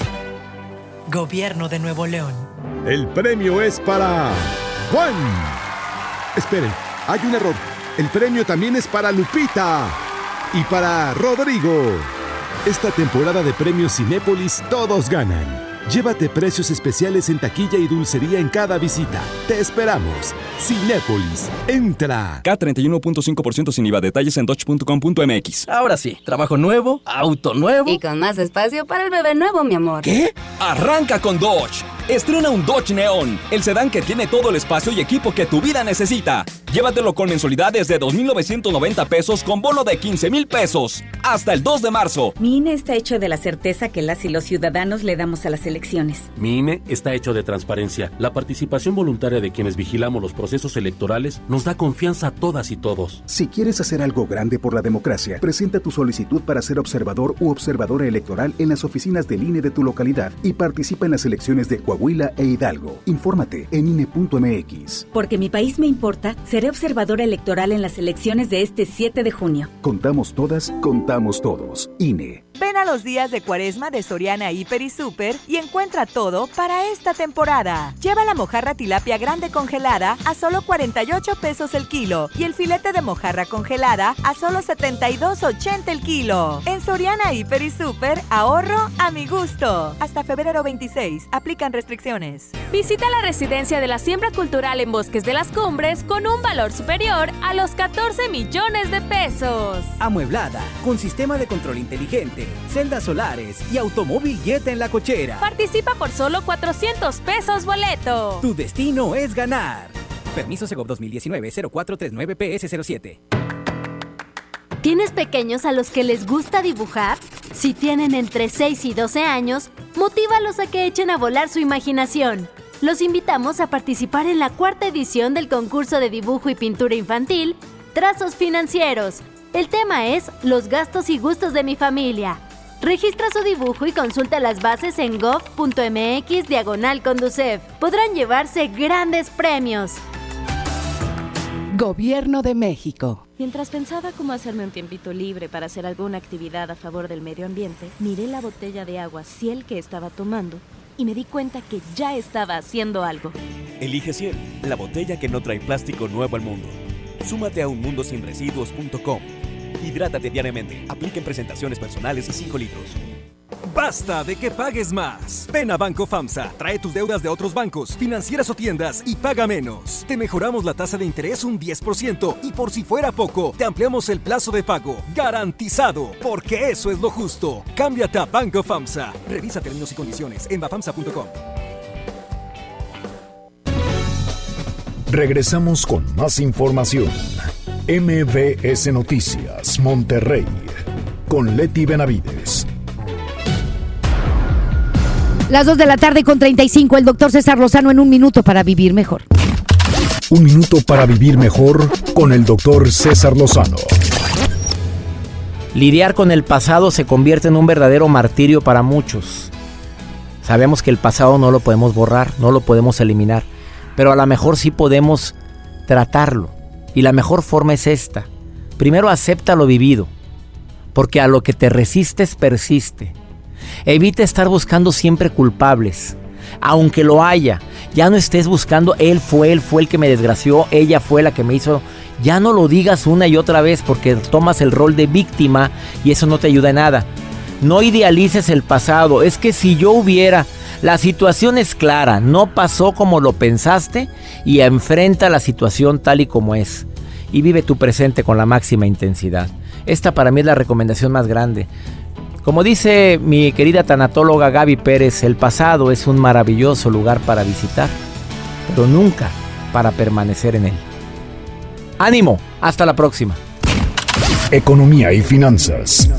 Gobierno de Nuevo León. El premio es para Juan. Esperen, hay un error. El premio también es para Lupita y para Rodrigo. Esta temporada de premios Cinépolis todos ganan. Llévate precios especiales en taquilla y dulcería en cada visita. Te esperamos. Cinépolis, entra. K31.5% sin IVA. Detalles en dodge.com.mx. Ahora sí, trabajo nuevo, auto nuevo. Y con más espacio para el bebé nuevo, mi amor. ¿Qué? Arranca con Dodge. Estrena un Dodge Neon, el sedán que tiene todo el espacio y equipo que tu vida necesita. Llévatelo con mensualidades de 2.990 pesos con bono de 15.000 pesos. Hasta el 2 de marzo. Mi INE está hecho de la certeza que las y los ciudadanos le damos a las elecciones. Mi INE está hecho de transparencia. La participación voluntaria de quienes vigilamos los procesos electorales nos da confianza a todas y todos. Si quieres hacer algo grande por la democracia, presenta tu solicitud para ser observador u observadora electoral en las oficinas del INE de tu localidad y participa en las elecciones de Coahuila e Hidalgo. Infórmate en INE.mx. Porque mi país me importa, seré observadora electoral en las elecciones de este 7 de junio. Contamos todas, contamos todos. INE. Ven a los días de cuaresma de Soriana Hiper y Super y encuentra todo para esta temporada. Lleva la mojarra tilapia grande congelada a solo 48 pesos el kilo y el filete de mojarra congelada a solo 72.80 el kilo. En Soriana Hiper y Super, ahorro a mi gusto. Hasta febrero 26, aplican restricciones. Visita la residencia de la siembra cultural en Bosques de las Cumbres con un valor superior a los 14 millones de pesos. Amueblada, con sistema de control inteligente celdas solares y automóvil Jet en la cochera. Participa por solo 400 pesos boleto. Tu destino es ganar. Permiso Segov 2019-0439-PS07. ¿Tienes pequeños a los que les gusta dibujar? Si tienen entre 6 y 12 años, motívalos a que echen a volar su imaginación. Los invitamos a participar en la cuarta edición del concurso de dibujo y pintura infantil, Trazos Financieros. El tema es Los gastos y gustos de mi familia. Registra su dibujo y consulta las bases en gov.mx diagonal conducef. Podrán llevarse grandes premios. Gobierno de México. Mientras pensaba cómo hacerme un tiempito libre para hacer alguna actividad a favor del medio ambiente, miré la botella de agua Ciel que estaba tomando y me di cuenta que ya estaba haciendo algo. Elige Ciel, la botella que no trae plástico nuevo al mundo. Súmate a unmundosinresiduos.com. Hidrátate diariamente. Apliquen presentaciones personales y 5 litros. Basta de que pagues más. Ven a Banco FAMSA, trae tus deudas de otros bancos, financieras o tiendas y paga menos. Te mejoramos la tasa de interés un 10% y por si fuera poco, te ampliamos el plazo de pago. Garantizado, porque eso es lo justo. Cámbiate a Banco FAMSA. Revisa términos y condiciones en bafamsa.com. Regresamos con más información. MBS Noticias, Monterrey, con Leti Benavides. Las 2 de la tarde con 35, el doctor César Lozano en un minuto para vivir mejor. Un minuto para vivir mejor con el doctor César Lozano. Lidiar con el pasado se convierte en un verdadero martirio para muchos. Sabemos que el pasado no lo podemos borrar, no lo podemos eliminar, pero a lo mejor sí podemos tratarlo. Y la mejor forma es esta. Primero acepta lo vivido, porque a lo que te resistes persiste. Evita estar buscando siempre culpables, aunque lo haya. Ya no estés buscando, él fue, él fue el que me desgració, ella fue la que me hizo ya no lo digas una y otra vez porque tomas el rol de víctima y eso no te ayuda en nada. No idealices el pasado. Es que si yo hubiera... La situación es clara, no pasó como lo pensaste y enfrenta la situación tal y como es. Y vive tu presente con la máxima intensidad. Esta para mí es la recomendación más grande. Como dice mi querida tanatóloga Gaby Pérez, el pasado es un maravilloso lugar para visitar, pero nunca para permanecer en él. Ánimo, hasta la próxima. Economía y finanzas.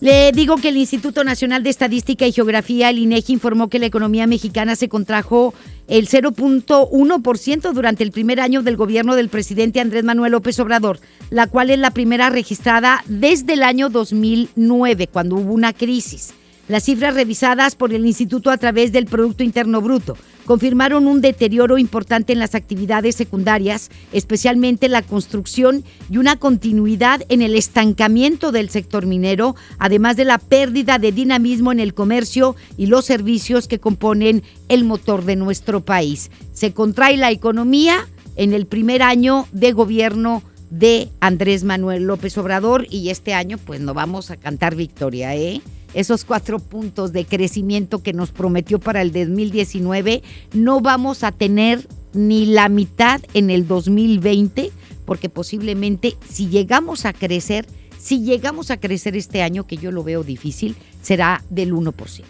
Le digo que el Instituto Nacional de Estadística y Geografía, el INEGI, informó que la economía mexicana se contrajo el 0.1% durante el primer año del gobierno del presidente Andrés Manuel López Obrador, la cual es la primera registrada desde el año 2009, cuando hubo una crisis. Las cifras revisadas por el instituto a través del Producto Interno Bruto confirmaron un deterioro importante en las actividades secundarias, especialmente la construcción y una continuidad en el estancamiento del sector minero, además de la pérdida de dinamismo en el comercio y los servicios que componen el motor de nuestro país. Se contrae la economía en el primer año de gobierno de Andrés Manuel López Obrador y este año pues no vamos a cantar victoria, ¿eh? Esos cuatro puntos de crecimiento que nos prometió para el 2019, no vamos a tener ni la mitad en el 2020, porque posiblemente si llegamos a crecer, si llegamos a crecer este año, que yo lo veo difícil, será del 1%,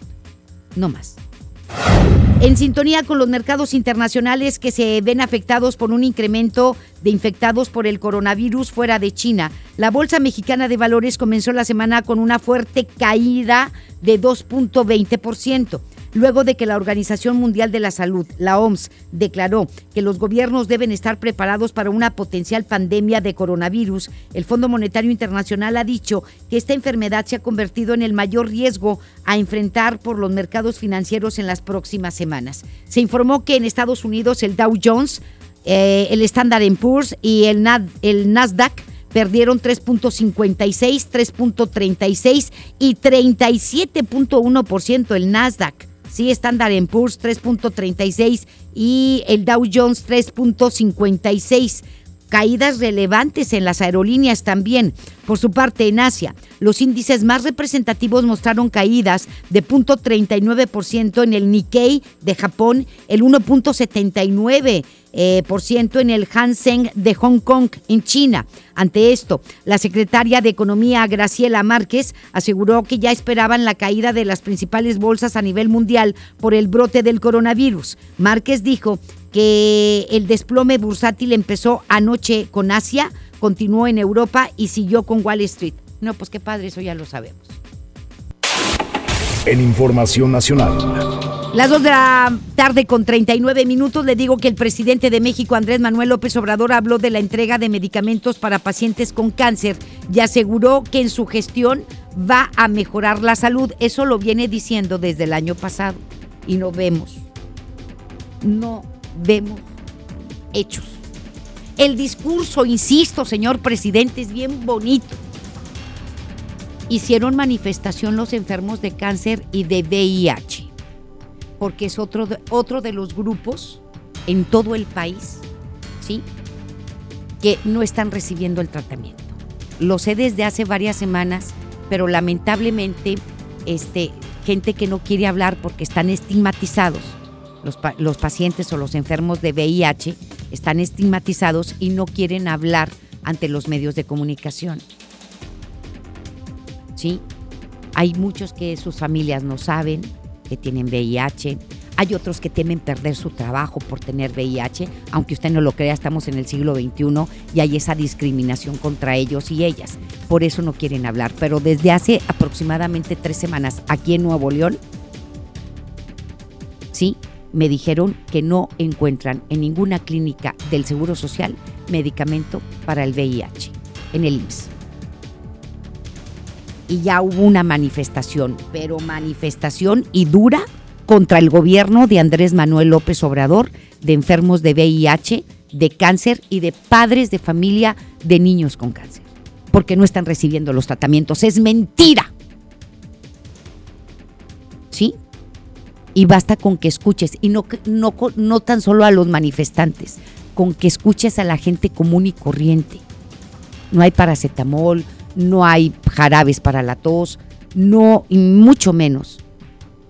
no más. En sintonía con los mercados internacionales que se ven afectados por un incremento de infectados por el coronavirus fuera de China, la Bolsa Mexicana de Valores comenzó la semana con una fuerte caída de 2.20% luego de que la Organización Mundial de la Salud, la OMS, declaró que los gobiernos deben estar preparados para una potencial pandemia de coronavirus. El Fondo Monetario Internacional ha dicho que esta enfermedad se ha convertido en el mayor riesgo a enfrentar por los mercados financieros en las próximas semanas. Se informó que en Estados Unidos el Dow Jones, eh, el Standard Poor's y el, el Nasdaq perdieron 3.56, 3.36 y 37.1% el Nasdaq. Sí, Standard Poor's 3.36 y el Dow Jones 3.56 caídas relevantes en las aerolíneas también. Por su parte, en Asia, los índices más representativos mostraron caídas de 0.39% en el Nikkei de Japón, el 1.79% eh, en el Hansen de Hong Kong, en China. Ante esto, la secretaria de Economía, Graciela Márquez, aseguró que ya esperaban la caída de las principales bolsas a nivel mundial por el brote del coronavirus. Márquez dijo que el desplome bursátil empezó anoche con Asia, continuó en Europa y siguió con Wall Street. No, pues qué padre, eso ya lo sabemos. En Información Nacional. Las dos de la tarde con 39 minutos le digo que el presidente de México, Andrés Manuel López Obrador, habló de la entrega de medicamentos para pacientes con cáncer y aseguró que en su gestión va a mejorar la salud. Eso lo viene diciendo desde el año pasado y no vemos. No vemos hechos. El discurso, insisto, señor presidente, es bien bonito. Hicieron manifestación los enfermos de cáncer y de VIH, porque es otro de, otro de los grupos en todo el país, ¿sí? Que no están recibiendo el tratamiento. Lo sé desde hace varias semanas, pero lamentablemente, este, gente que no quiere hablar porque están estigmatizados los, pacientes o los enfermos de VIH están estigmatizados y no quieren hablar ante los medios de comunicación. ¿Sí? Hay muchos que sus familias no saben que tienen VIH. Hay otros que temen perder su trabajo por tener VIH. Aunque usted no lo crea, estamos en el siglo XXI y hay esa discriminación contra ellos y ellas. Por eso no quieren hablar. Pero desde hace aproximadamente tres semanas aquí en Nuevo León, me dijeron que no encuentran en ninguna clínica del Seguro Social medicamento para el VIH en el IMSS. Y ya hubo una manifestación, pero manifestación y dura contra el gobierno de Andrés Manuel López Obrador de enfermos de VIH, de cáncer y de padres de familia de niños con cáncer, porque no están recibiendo los tratamientos. Es mentira. ¿Sí? Y basta con que escuches, y no, no, no tan solo a los manifestantes, con que escuches a la gente común y corriente. No hay paracetamol, no hay jarabes para la tos, no, y mucho menos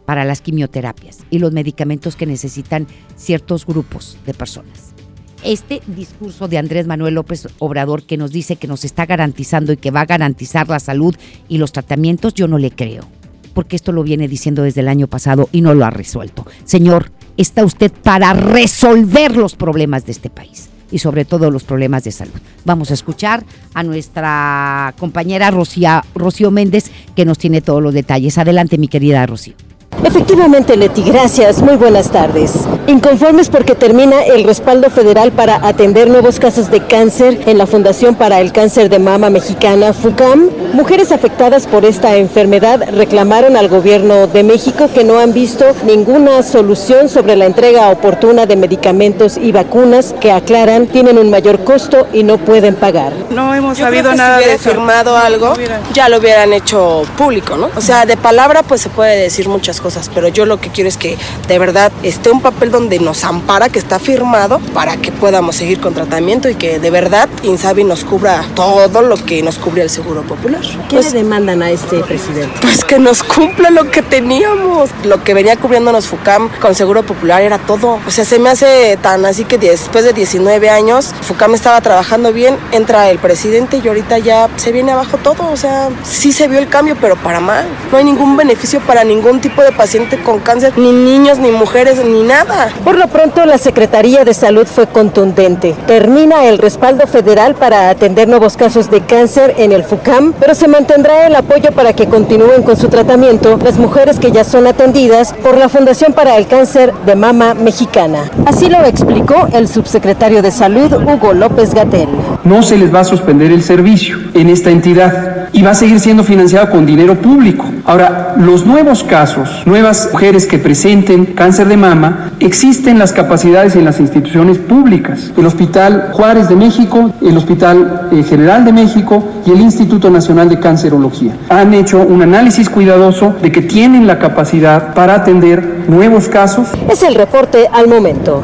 para las quimioterapias y los medicamentos que necesitan ciertos grupos de personas. Este discurso de Andrés Manuel López Obrador que nos dice que nos está garantizando y que va a garantizar la salud y los tratamientos, yo no le creo, porque esto lo viene diciendo desde el año pasado y no lo ha resuelto. Señor, está usted para resolver los problemas de este país y sobre todo los problemas de salud. Vamos a escuchar a nuestra compañera Rocío, Rocío Méndez que nos tiene todos los detalles. Adelante, mi querida Rocío. Efectivamente, Leti, gracias. Muy buenas tardes. Inconformes porque termina el respaldo federal para atender nuevos casos de cáncer en la Fundación para el Cáncer de Mama Mexicana, FUCAM, mujeres afectadas por esta enfermedad reclamaron al gobierno de México que no han visto ninguna solución sobre la entrega oportuna de medicamentos y vacunas que aclaran tienen un mayor costo y no pueden pagar. No hemos sabido nada si de firmado algo, ya lo hubieran hecho público, ¿no? O sea, de palabra pues se puede decir muchas cosas pero yo lo que quiero es que de verdad esté un papel donde nos ampara, que está firmado, para que podamos seguir con tratamiento y que de verdad Insabi nos cubra todo lo que nos cubre el Seguro Popular. ¿Qué pues, le demandan a este presidente? Pues que nos cumpla lo que teníamos. Lo que venía cubriéndonos FUCAM con Seguro Popular era todo. O sea, se me hace tan así que después de 19 años, FUCAM estaba trabajando bien, entra el presidente y ahorita ya se viene abajo todo. O sea, sí se vio el cambio, pero para mal. No hay ningún beneficio para ningún tipo de paciente con cáncer, ni niños, ni mujeres, ni nada. Por lo pronto, la Secretaría de Salud fue contundente. Termina el respaldo federal para atender nuevos casos de cáncer en el FUCAM, pero se mantendrá el apoyo para que continúen con su tratamiento las mujeres que ya son atendidas por la Fundación para el Cáncer de Mama Mexicana. Así lo explicó el subsecretario de Salud, Hugo López Gatel. No se les va a suspender el servicio en esta entidad y va a seguir siendo financiado con dinero público. Ahora, los nuevos casos, nuevas mujeres que presenten cáncer de mama, existen las capacidades en las instituciones públicas. El Hospital Juárez de México, el Hospital eh, General de México y el Instituto Nacional de Cancerología. Han hecho un análisis cuidadoso de que tienen la capacidad para atender nuevos casos. Es el reporte al momento.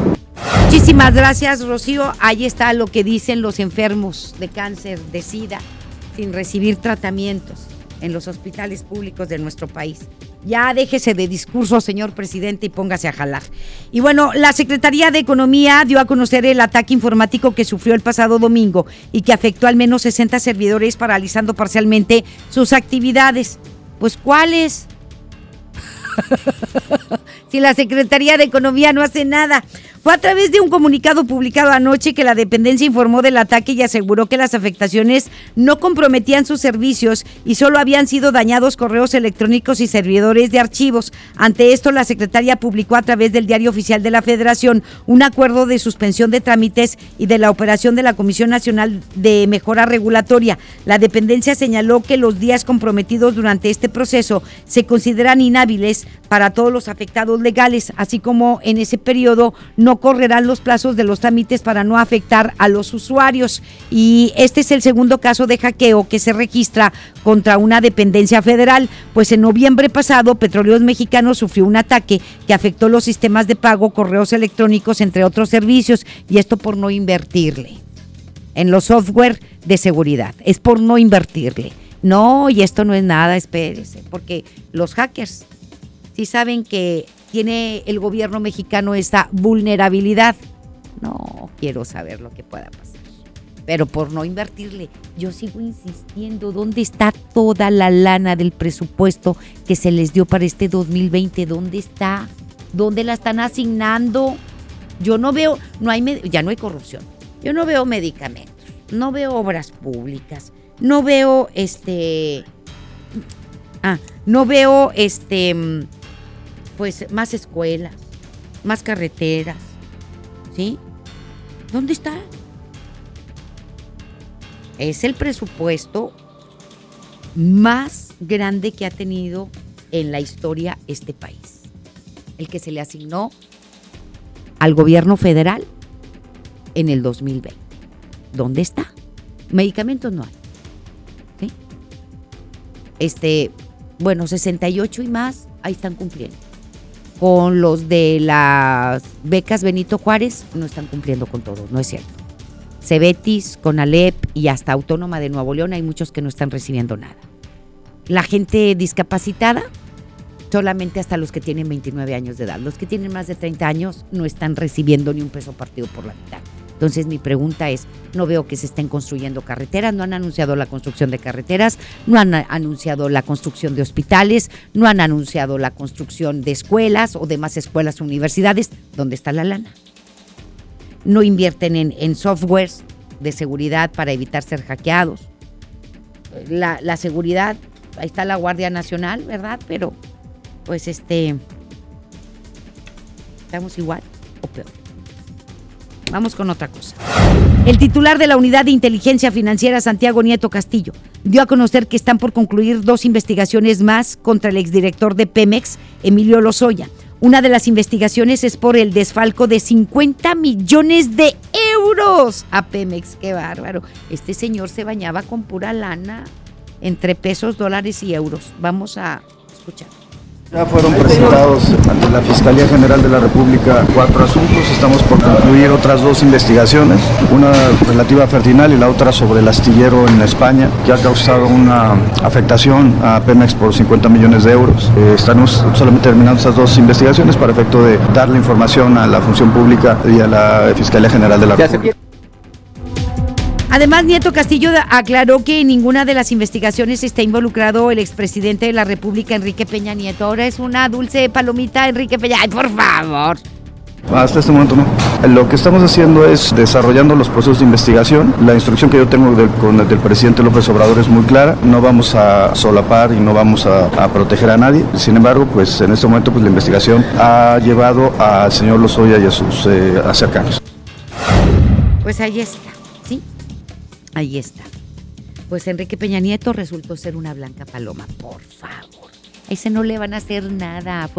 Muchísimas gracias, Rocío. Ahí está lo que dicen los enfermos de cáncer, de SIDA, sin recibir tratamientos en los hospitales públicos de nuestro país. Ya déjese de discurso, señor presidente, y póngase a jalar. Y bueno, la Secretaría de Economía dio a conocer el ataque informático que sufrió el pasado domingo y que afectó al menos 60 servidores, paralizando parcialmente sus actividades. Pues, ¿cuáles? si la Secretaría de Economía no hace nada. Fue a través de un comunicado publicado anoche que la dependencia informó del ataque y aseguró que las afectaciones no comprometían sus servicios y solo habían sido dañados correos electrónicos y servidores de archivos. Ante esto, la secretaria publicó a través del Diario Oficial de la Federación un acuerdo de suspensión de trámites y de la operación de la Comisión Nacional de Mejora Regulatoria. La dependencia señaló que los días comprometidos durante este proceso se consideran inhábiles para todos los afectados legales, así como en ese periodo no correrán los plazos de los trámites para no afectar a los usuarios. Y este es el segundo caso de hackeo que se registra contra una dependencia federal, pues en noviembre pasado Petróleos Mexicanos sufrió un ataque que afectó los sistemas de pago, correos electrónicos, entre otros servicios, y esto por no invertirle en los software de seguridad, es por no invertirle. No, y esto no es nada, espérese, porque los hackers sí saben que tiene el gobierno mexicano esa vulnerabilidad. No quiero saber lo que pueda pasar. Pero por no invertirle, yo sigo insistiendo, ¿dónde está toda la lana del presupuesto que se les dio para este 2020? ¿Dónde está? ¿Dónde la están asignando? Yo no veo, no hay, ya no hay corrupción. Yo no veo medicamentos, no veo obras públicas, no veo este, ah, no veo este pues más escuelas, más carreteras, ¿sí? ¿Dónde está? Es el presupuesto más grande que ha tenido en la historia este país. El que se le asignó al gobierno federal en el 2020. ¿Dónde está? Medicamentos no hay. Este, bueno, 68 y más, ahí están cumpliendo. Con los de las becas Benito Juárez, no están cumpliendo con todo, no es cierto. Cebetis, Conalep y hasta Autónoma de Nuevo León hay muchos que no están recibiendo nada. La gente discapacitada, solamente hasta los que tienen 29 años de edad. Los que tienen más de 30 años no están recibiendo ni un peso partido por la mitad. Entonces mi pregunta es, no veo que se estén construyendo carreteras, no han anunciado la construcción de carreteras, no han anunciado la construcción de hospitales, no han anunciado la construcción de escuelas o demás escuelas universidades. ¿Dónde está la lana? No invierten en, softwares de seguridad para evitar ser hackeados. La, la seguridad, ahí está la Guardia Nacional, ¿verdad? Pero pues este, estamos igual. Vamos con otra cosa. El titular de la Unidad de Inteligencia Financiera, Santiago Nieto Castillo, dio a conocer que están por concluir dos investigaciones más contra el exdirector de Pemex, Emilio Lozoya. Una de las investigaciones es por el desfalco de 50 millones de euros a Pemex. Qué bárbaro. Este señor se bañaba con pura lana entre pesos, dólares y euros. Vamos a escuchar. Ya fueron presentados ante la Fiscalía General de la República cuatro asuntos. Estamos por concluir otras dos investigaciones, una relativa a Fertinal y la otra sobre el astillero en España, que ha causado una afectación a Pemex por 50 millones de euros. Eh, estamos solamente terminando esas dos investigaciones para efecto de darle información a la función pública y a la Fiscalía General de la República. Además, Nieto Castillo aclaró que en ninguna de las investigaciones está involucrado el expresidente de la República, Enrique Peña Nieto. Ahora es una dulce palomita, Enrique Peña. ¡Ay, por favor! Hasta este momento no. Lo que estamos haciendo es desarrollando los procesos de investigación. La instrucción que yo tengo del, con el del presidente López Obrador es muy clara. No vamos a solapar y no vamos a, a, proteger a nadie. Sin embargo, pues en este momento pues, la investigación ha llevado al señor Lozoya y a sus eh, cercanos. Pues ahí está. Ahí está. Pues Enrique Peña Nieto resultó ser una blanca paloma, por favor. A ese no le van a hacer nada.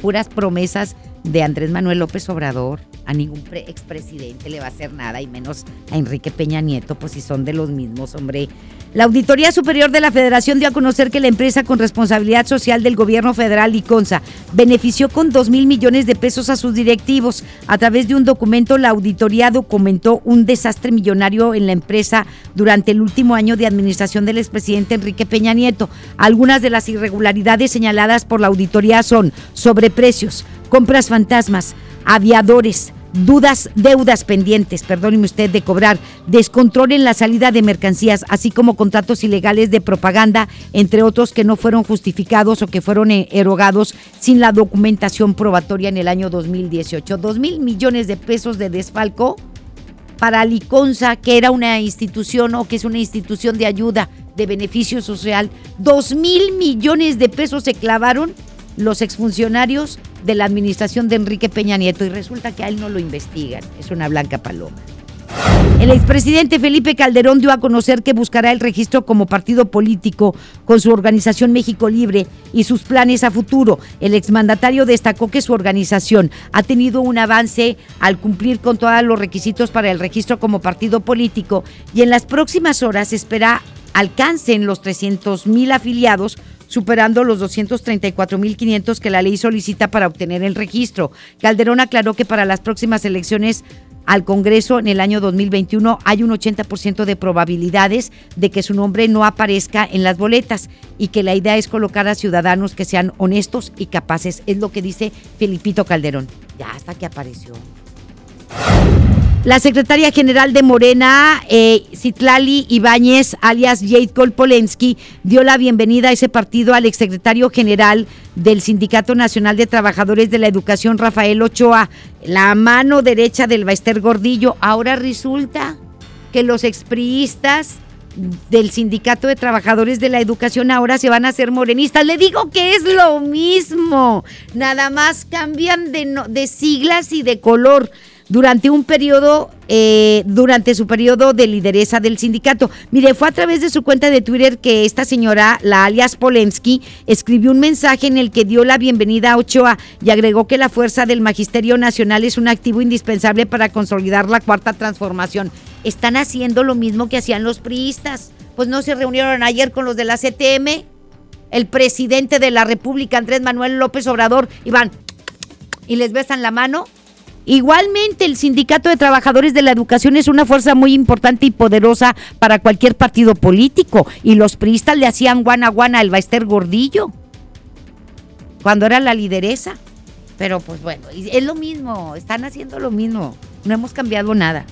Puras promesas de Andrés Manuel López Obrador. A ningún expresidente le va a hacer nada, y menos a Enrique Peña Nieto, pues si son de los mismos, hombre. La Auditoría Superior de la Federación dio a conocer que la empresa con responsabilidad social del gobierno federal, Iconza, benefició con 2 mil millones de pesos a sus directivos. A través de un documento, la auditoría documentó un desastre millonario en la empresa durante el último año de administración del expresidente Enrique Peña Nieto. Algunas de las irregularidades señaladas por la auditoría son sobreprecios, compras fantasmas, aviadores, dudas, deudas pendientes, perdóneme usted, de cobrar, descontrol en la salida de mercancías, así como contratos ilegales de propaganda, entre otros que no fueron justificados o que fueron eh, erogados sin la documentación probatoria en el año 2018. Dos mil millones de pesos de desfalco para Liconza, que era una institución o que es una institución de ayuda, de beneficio social. Dos mil millones de pesos se clavaron los exfuncionarios de la administración de Enrique Peña Nieto y resulta que a él no lo investigan. Es una blanca paloma. El expresidente Felipe Calderón dio a conocer que buscará el registro como partido político con su organización México Libre y sus planes a futuro. El exmandatario destacó que su organización ha tenido un avance al cumplir con todos los requisitos para el registro como partido político y en las próximas horas espera alcancen los 300 mil afiliados superando los 234.500 que la ley solicita para obtener el registro. Calderón aclaró que para las próximas elecciones al Congreso en el año 2021 hay un 80% de probabilidades de que su nombre no aparezca en las boletas y que la idea es colocar a ciudadanos que sean honestos y capaces. Es lo que dice Felipito Calderón. Ya hasta que apareció. La secretaria general de Morena, eh, Citlali Ibáñez, alias Jade Polensky, dio la bienvenida a ese partido al exsecretario general del Sindicato Nacional de Trabajadores de la Educación, Rafael Ochoa, la mano derecha del Baester Gordillo. Ahora resulta que los expriistas del Sindicato de Trabajadores de la Educación ahora se van a hacer morenistas. Le digo que es lo mismo, nada más cambian de, de siglas y de color durante un periodo, eh, durante su periodo de lideresa del sindicato. Mire, fue a través de su cuenta de Twitter que esta señora, la alias Polensky, escribió un mensaje en el que dio la bienvenida a Ochoa y agregó que la fuerza del Magisterio Nacional es un activo indispensable para consolidar la cuarta transformación. Están haciendo lo mismo que hacían los priistas. Pues no se reunieron ayer con los de la CTM. El presidente de la República, Andrés Manuel López Obrador, y van y les besan la mano Igualmente, el Sindicato de Trabajadores de la Educación es una fuerza muy importante y poderosa para cualquier partido político. Y los priistas le hacían guana guana al Baester Gordillo cuando era la lideresa. Pero pues bueno, es lo mismo, están haciendo lo mismo. No hemos cambiado nada.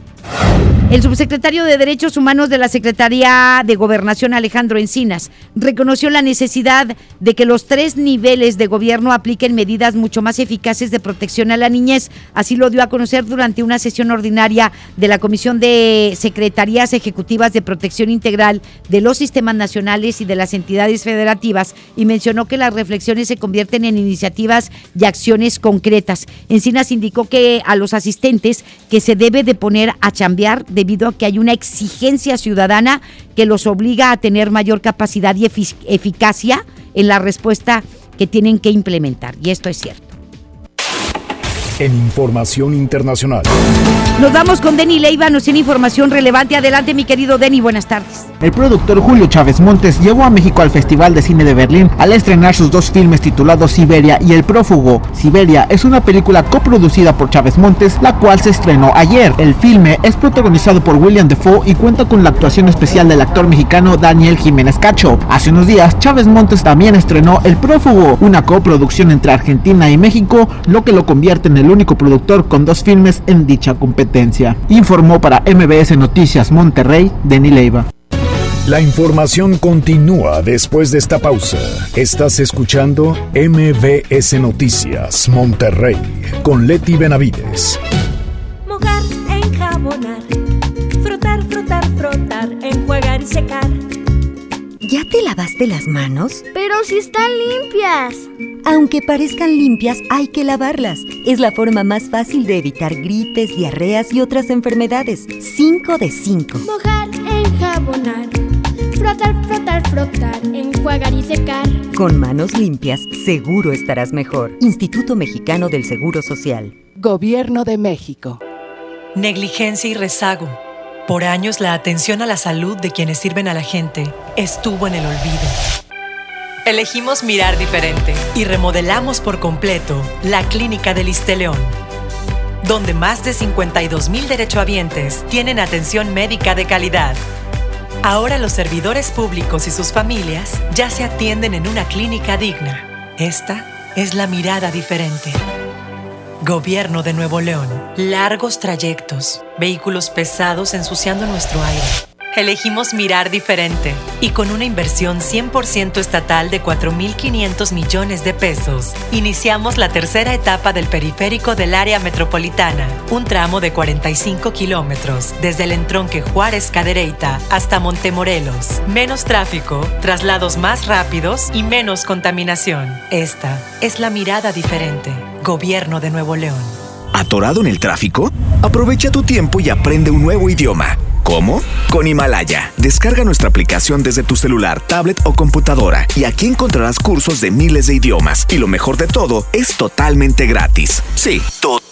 El subsecretario de Derechos Humanos de la Secretaría de Gobernación, Alejandro Encinas, reconoció la necesidad de que los tres niveles de gobierno apliquen medidas mucho más eficaces de protección a la niñez. Así lo dio a conocer durante una sesión ordinaria de la Comisión de Secretarías Ejecutivas de Protección Integral de los sistemas nacionales y de las entidades federativas y mencionó que las reflexiones se convierten en iniciativas y acciones concretas. Encinas indicó que a los asistentes que se debe de poner a chambear debido a que hay una exigencia ciudadana que los obliga a tener mayor capacidad y eficacia en la respuesta que tienen que implementar. Y esto es cierto en información internacional. Nos vamos con Denny Leiva, nos tiene información relevante. Adelante, mi querido Denny, buenas tardes. El productor Julio Chávez Montes llevó a México al Festival de Cine de Berlín al estrenar sus dos filmes titulados Siberia y El Prófugo. Siberia es una película coproducida por Chávez Montes, la cual se estrenó ayer. El filme es protagonizado por William Defoe y cuenta con la actuación especial del actor mexicano Daniel Jiménez Cacho. Hace unos días, Chávez Montes también estrenó El Prófugo, una coproducción entre Argentina y México, lo que lo convierte en el único productor con dos filmes en dicha competencia. Informó para MBS Noticias Monterrey, Denis Leiva. La información continúa después de esta pausa. Estás escuchando MBS Noticias Monterrey con Leti Benavides. Mojar, enjabonar, frotar, frotar, frotar, enjuagar y secar. ¿Ya te lavaste las manos? Pero si están limpias. Aunque parezcan limpias, hay que lavarlas. Es la forma más fácil de evitar gripes, diarreas y otras enfermedades. 5 de 5. Mojar, enjabonar. Frotar, frotar, frotar. Enjuagar y secar. Con manos limpias, seguro estarás mejor. Instituto Mexicano del Seguro Social. Gobierno de México. Negligencia y rezago. Por años la atención a la salud de quienes sirven a la gente estuvo en el olvido. Elegimos mirar diferente y remodelamos por completo la Clínica del León, donde más de 52 mil derechohabientes tienen atención médica de calidad. Ahora los servidores públicos y sus familias ya se atienden en una clínica digna. Esta es la mirada diferente. Gobierno de Nuevo León. Largos trayectos, vehículos pesados ensuciando nuestro aire Elegimos mirar diferente y con una inversión 100% estatal de 4.500 millones de pesos, iniciamos la tercera etapa del periférico del área metropolitana, un tramo de 45 kilómetros desde el entronque Juárez Cadereyta hasta Montemorelos. Menos tráfico, traslados más rápidos y menos contaminación. Esta es la mirada diferente. Gobierno de Nuevo León. ¿Atorado en el tráfico? Aprovecha tu tiempo y aprende un nuevo idioma. ¿Cómo? Con Himalaya. Descarga nuestra aplicación desde tu celular, tablet o computadora y aquí encontrarás cursos de miles de idiomas. Y lo mejor de todo, es totalmente gratis. Sí, totalmente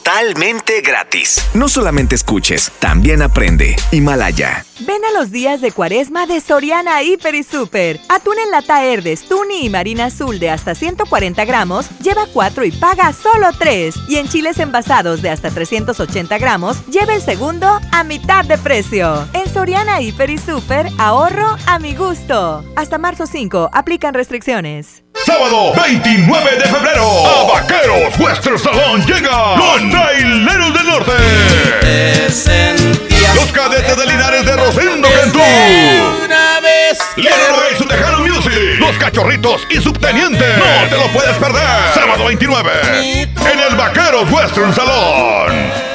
gratis. No solamente escuches, también aprende. Himalaya. Ven a los días de cuaresma de Soriana Hiper y Super. Atún en lata Herdes, Tuni y Marina Azul de hasta 140 gramos, lleva 4 y paga solo 3. Y en chiles envasados de hasta 380 gramos, lleva el segundo a mitad de precio. En Soriana Hiper y Super, ahorro a mi gusto. Hasta marzo 5, aplican restricciones. Sábado 29 de febrero, a Vaqueros Western Salón llega los Traileros del Norte. Los cadetes de Linares de Rosendo Cantú. Vez. y su Tejano Music. Los cachorritos y subteniente. No te lo puedes perder. Sábado 29. En el Vaqueros Western Salón.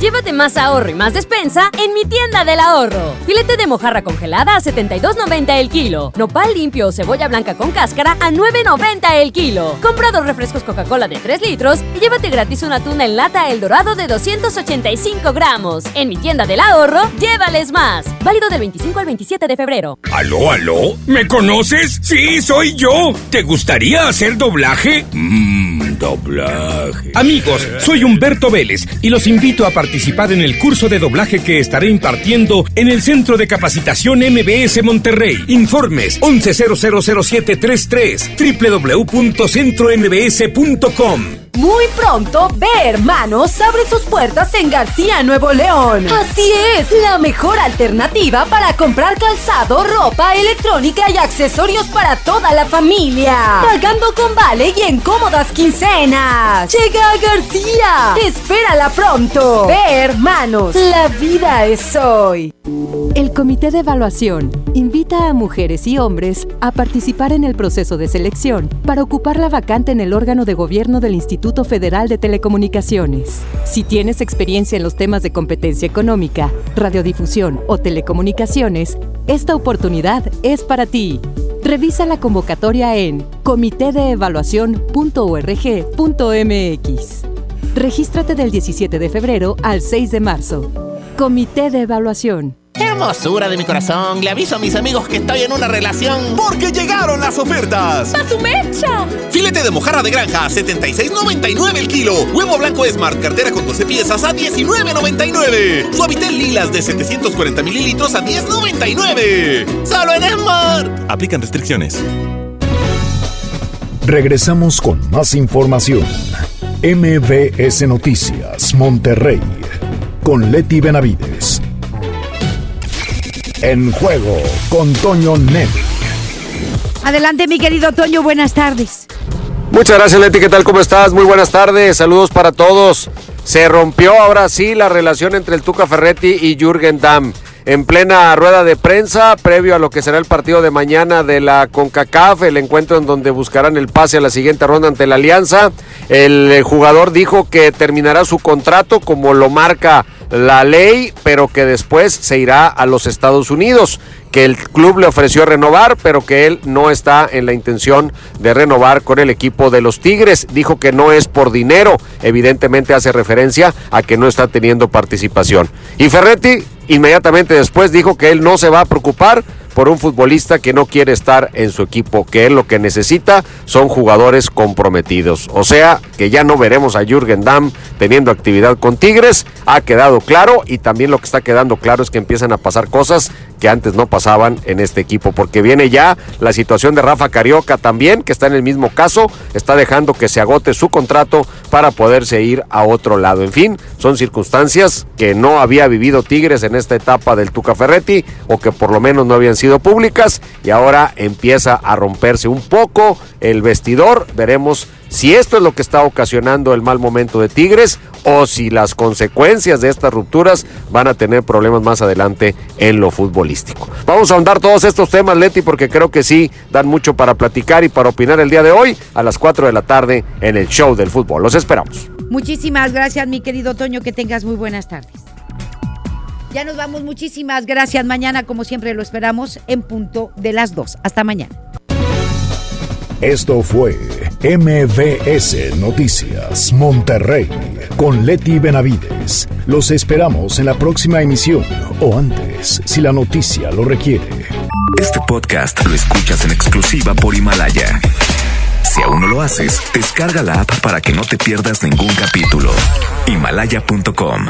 Llévate más ahorro y más despensa en mi tienda del ahorro. Filete de mojarra congelada a 72.90 el kilo. Nopal limpio o cebolla blanca con cáscara a 9.90 el kilo. Compra dos refrescos Coca-Cola de 3 litros y llévate gratis una tuna en lata El Dorado de 285 gramos. En mi tienda del ahorro, llévales más. Válido del 25 al 27 de febrero. ¿Aló, aló? ¿Me conoces? Sí, soy yo. ¿Te gustaría hacer doblaje? Mmm, doblaje. Amigos, soy Humberto Vélez y los invito a participar en el curso de doblaje que estaré impartiendo en el Centro de Capacitación MBS Monterrey. Informes 11000733 www.centrombs.com. Muy pronto, Ve Hermanos abre sus puertas en García, Nuevo León. Así es, la mejor alternativa para comprar calzado, ropa, electrónica y accesorios para toda la familia. Pagando con vale y en cómodas quincenas. Llega a García. Espérala pronto. Ve Hermanos, la vida es hoy. El Comité de Evaluación invita a mujeres y hombres a participar en el proceso de selección para ocupar la vacante en el órgano de gobierno del Instituto Federal de Telecomunicaciones. Si tienes experiencia en los temas de competencia económica, radiodifusión o telecomunicaciones, esta oportunidad es para ti. Revisa la convocatoria en comitedeevaluación.org.mx. Regístrate del 17 de febrero al 6 de marzo. Comité de Evaluación. Hermosura de mi corazón, le aviso a mis amigos que estoy en una relación. Porque llegaron las ofertas. ¡A su mecha! Filete de mojarra de granja a 76.99 el kilo. Huevo blanco Smart, cartera con 12 piezas a 19.99. Suavitel lilas de 740 mililitros a 10.99. Solo en Smart. Aplican restricciones. Regresamos con más información. MBS Noticias, Monterrey, con Leti Benavides. En juego con Toño Net. Adelante, mi querido Toño, buenas tardes. Muchas gracias, Leti. ¿Qué tal? ¿Cómo estás? Muy buenas tardes. Saludos para todos. Se rompió ahora sí la relación entre el Tuca Ferretti y Jürgen Damm. En plena rueda de prensa, previo a lo que será el partido de mañana de la CONCACAF, el encuentro en donde buscarán el pase a la siguiente ronda ante la Alianza, el jugador dijo que terminará su contrato como lo marca la ley, pero que después se irá a los Estados Unidos, que el club le ofreció renovar, pero que él no está en la intención de renovar con el equipo de los Tigres. Dijo que no es por dinero, evidentemente hace referencia a que no está teniendo participación. Y Ferretti inmediatamente después dijo que él no se va a preocupar por un futbolista que no quiere estar en su equipo, que él lo que necesita son jugadores comprometidos. O sea, que ya no veremos a Jürgen Damm teniendo actividad con Tigres, ha quedado claro y también lo que está quedando claro es que empiezan a pasar cosas que antes no pasaban en este equipo, porque viene ya la situación de Rafa Carioca también, que está en el mismo caso, está dejando que se agote su contrato para poderse ir a otro lado. En fin, son circunstancias que no había vivido Tigres en esta etapa del Tuca Ferretti, o que por lo menos no habían sido públicas, y ahora empieza a romperse un poco el vestidor. Veremos si esto es lo que está ocasionando el mal momento de Tigres o si las consecuencias de estas rupturas van a tener problemas más adelante en lo futbolístico. Vamos a ahondar todos estos temas, Leti, porque creo que sí dan mucho para platicar y para opinar el día de hoy a las 4 de la tarde en el show del fútbol. Los esperamos. Muchísimas gracias, mi querido Toño, que tengas muy buenas tardes. Ya nos vamos, muchísimas gracias. Mañana, como siempre, lo esperamos en punto de las 2. Hasta mañana. Esto fue MVS Noticias Monterrey con Leti Benavides. Los esperamos en la próxima emisión o antes, si la noticia lo requiere. Este podcast lo escuchas en exclusiva por Himalaya. Si aún no lo haces, descarga la app para que no te pierdas ningún capítulo. Himalaya.com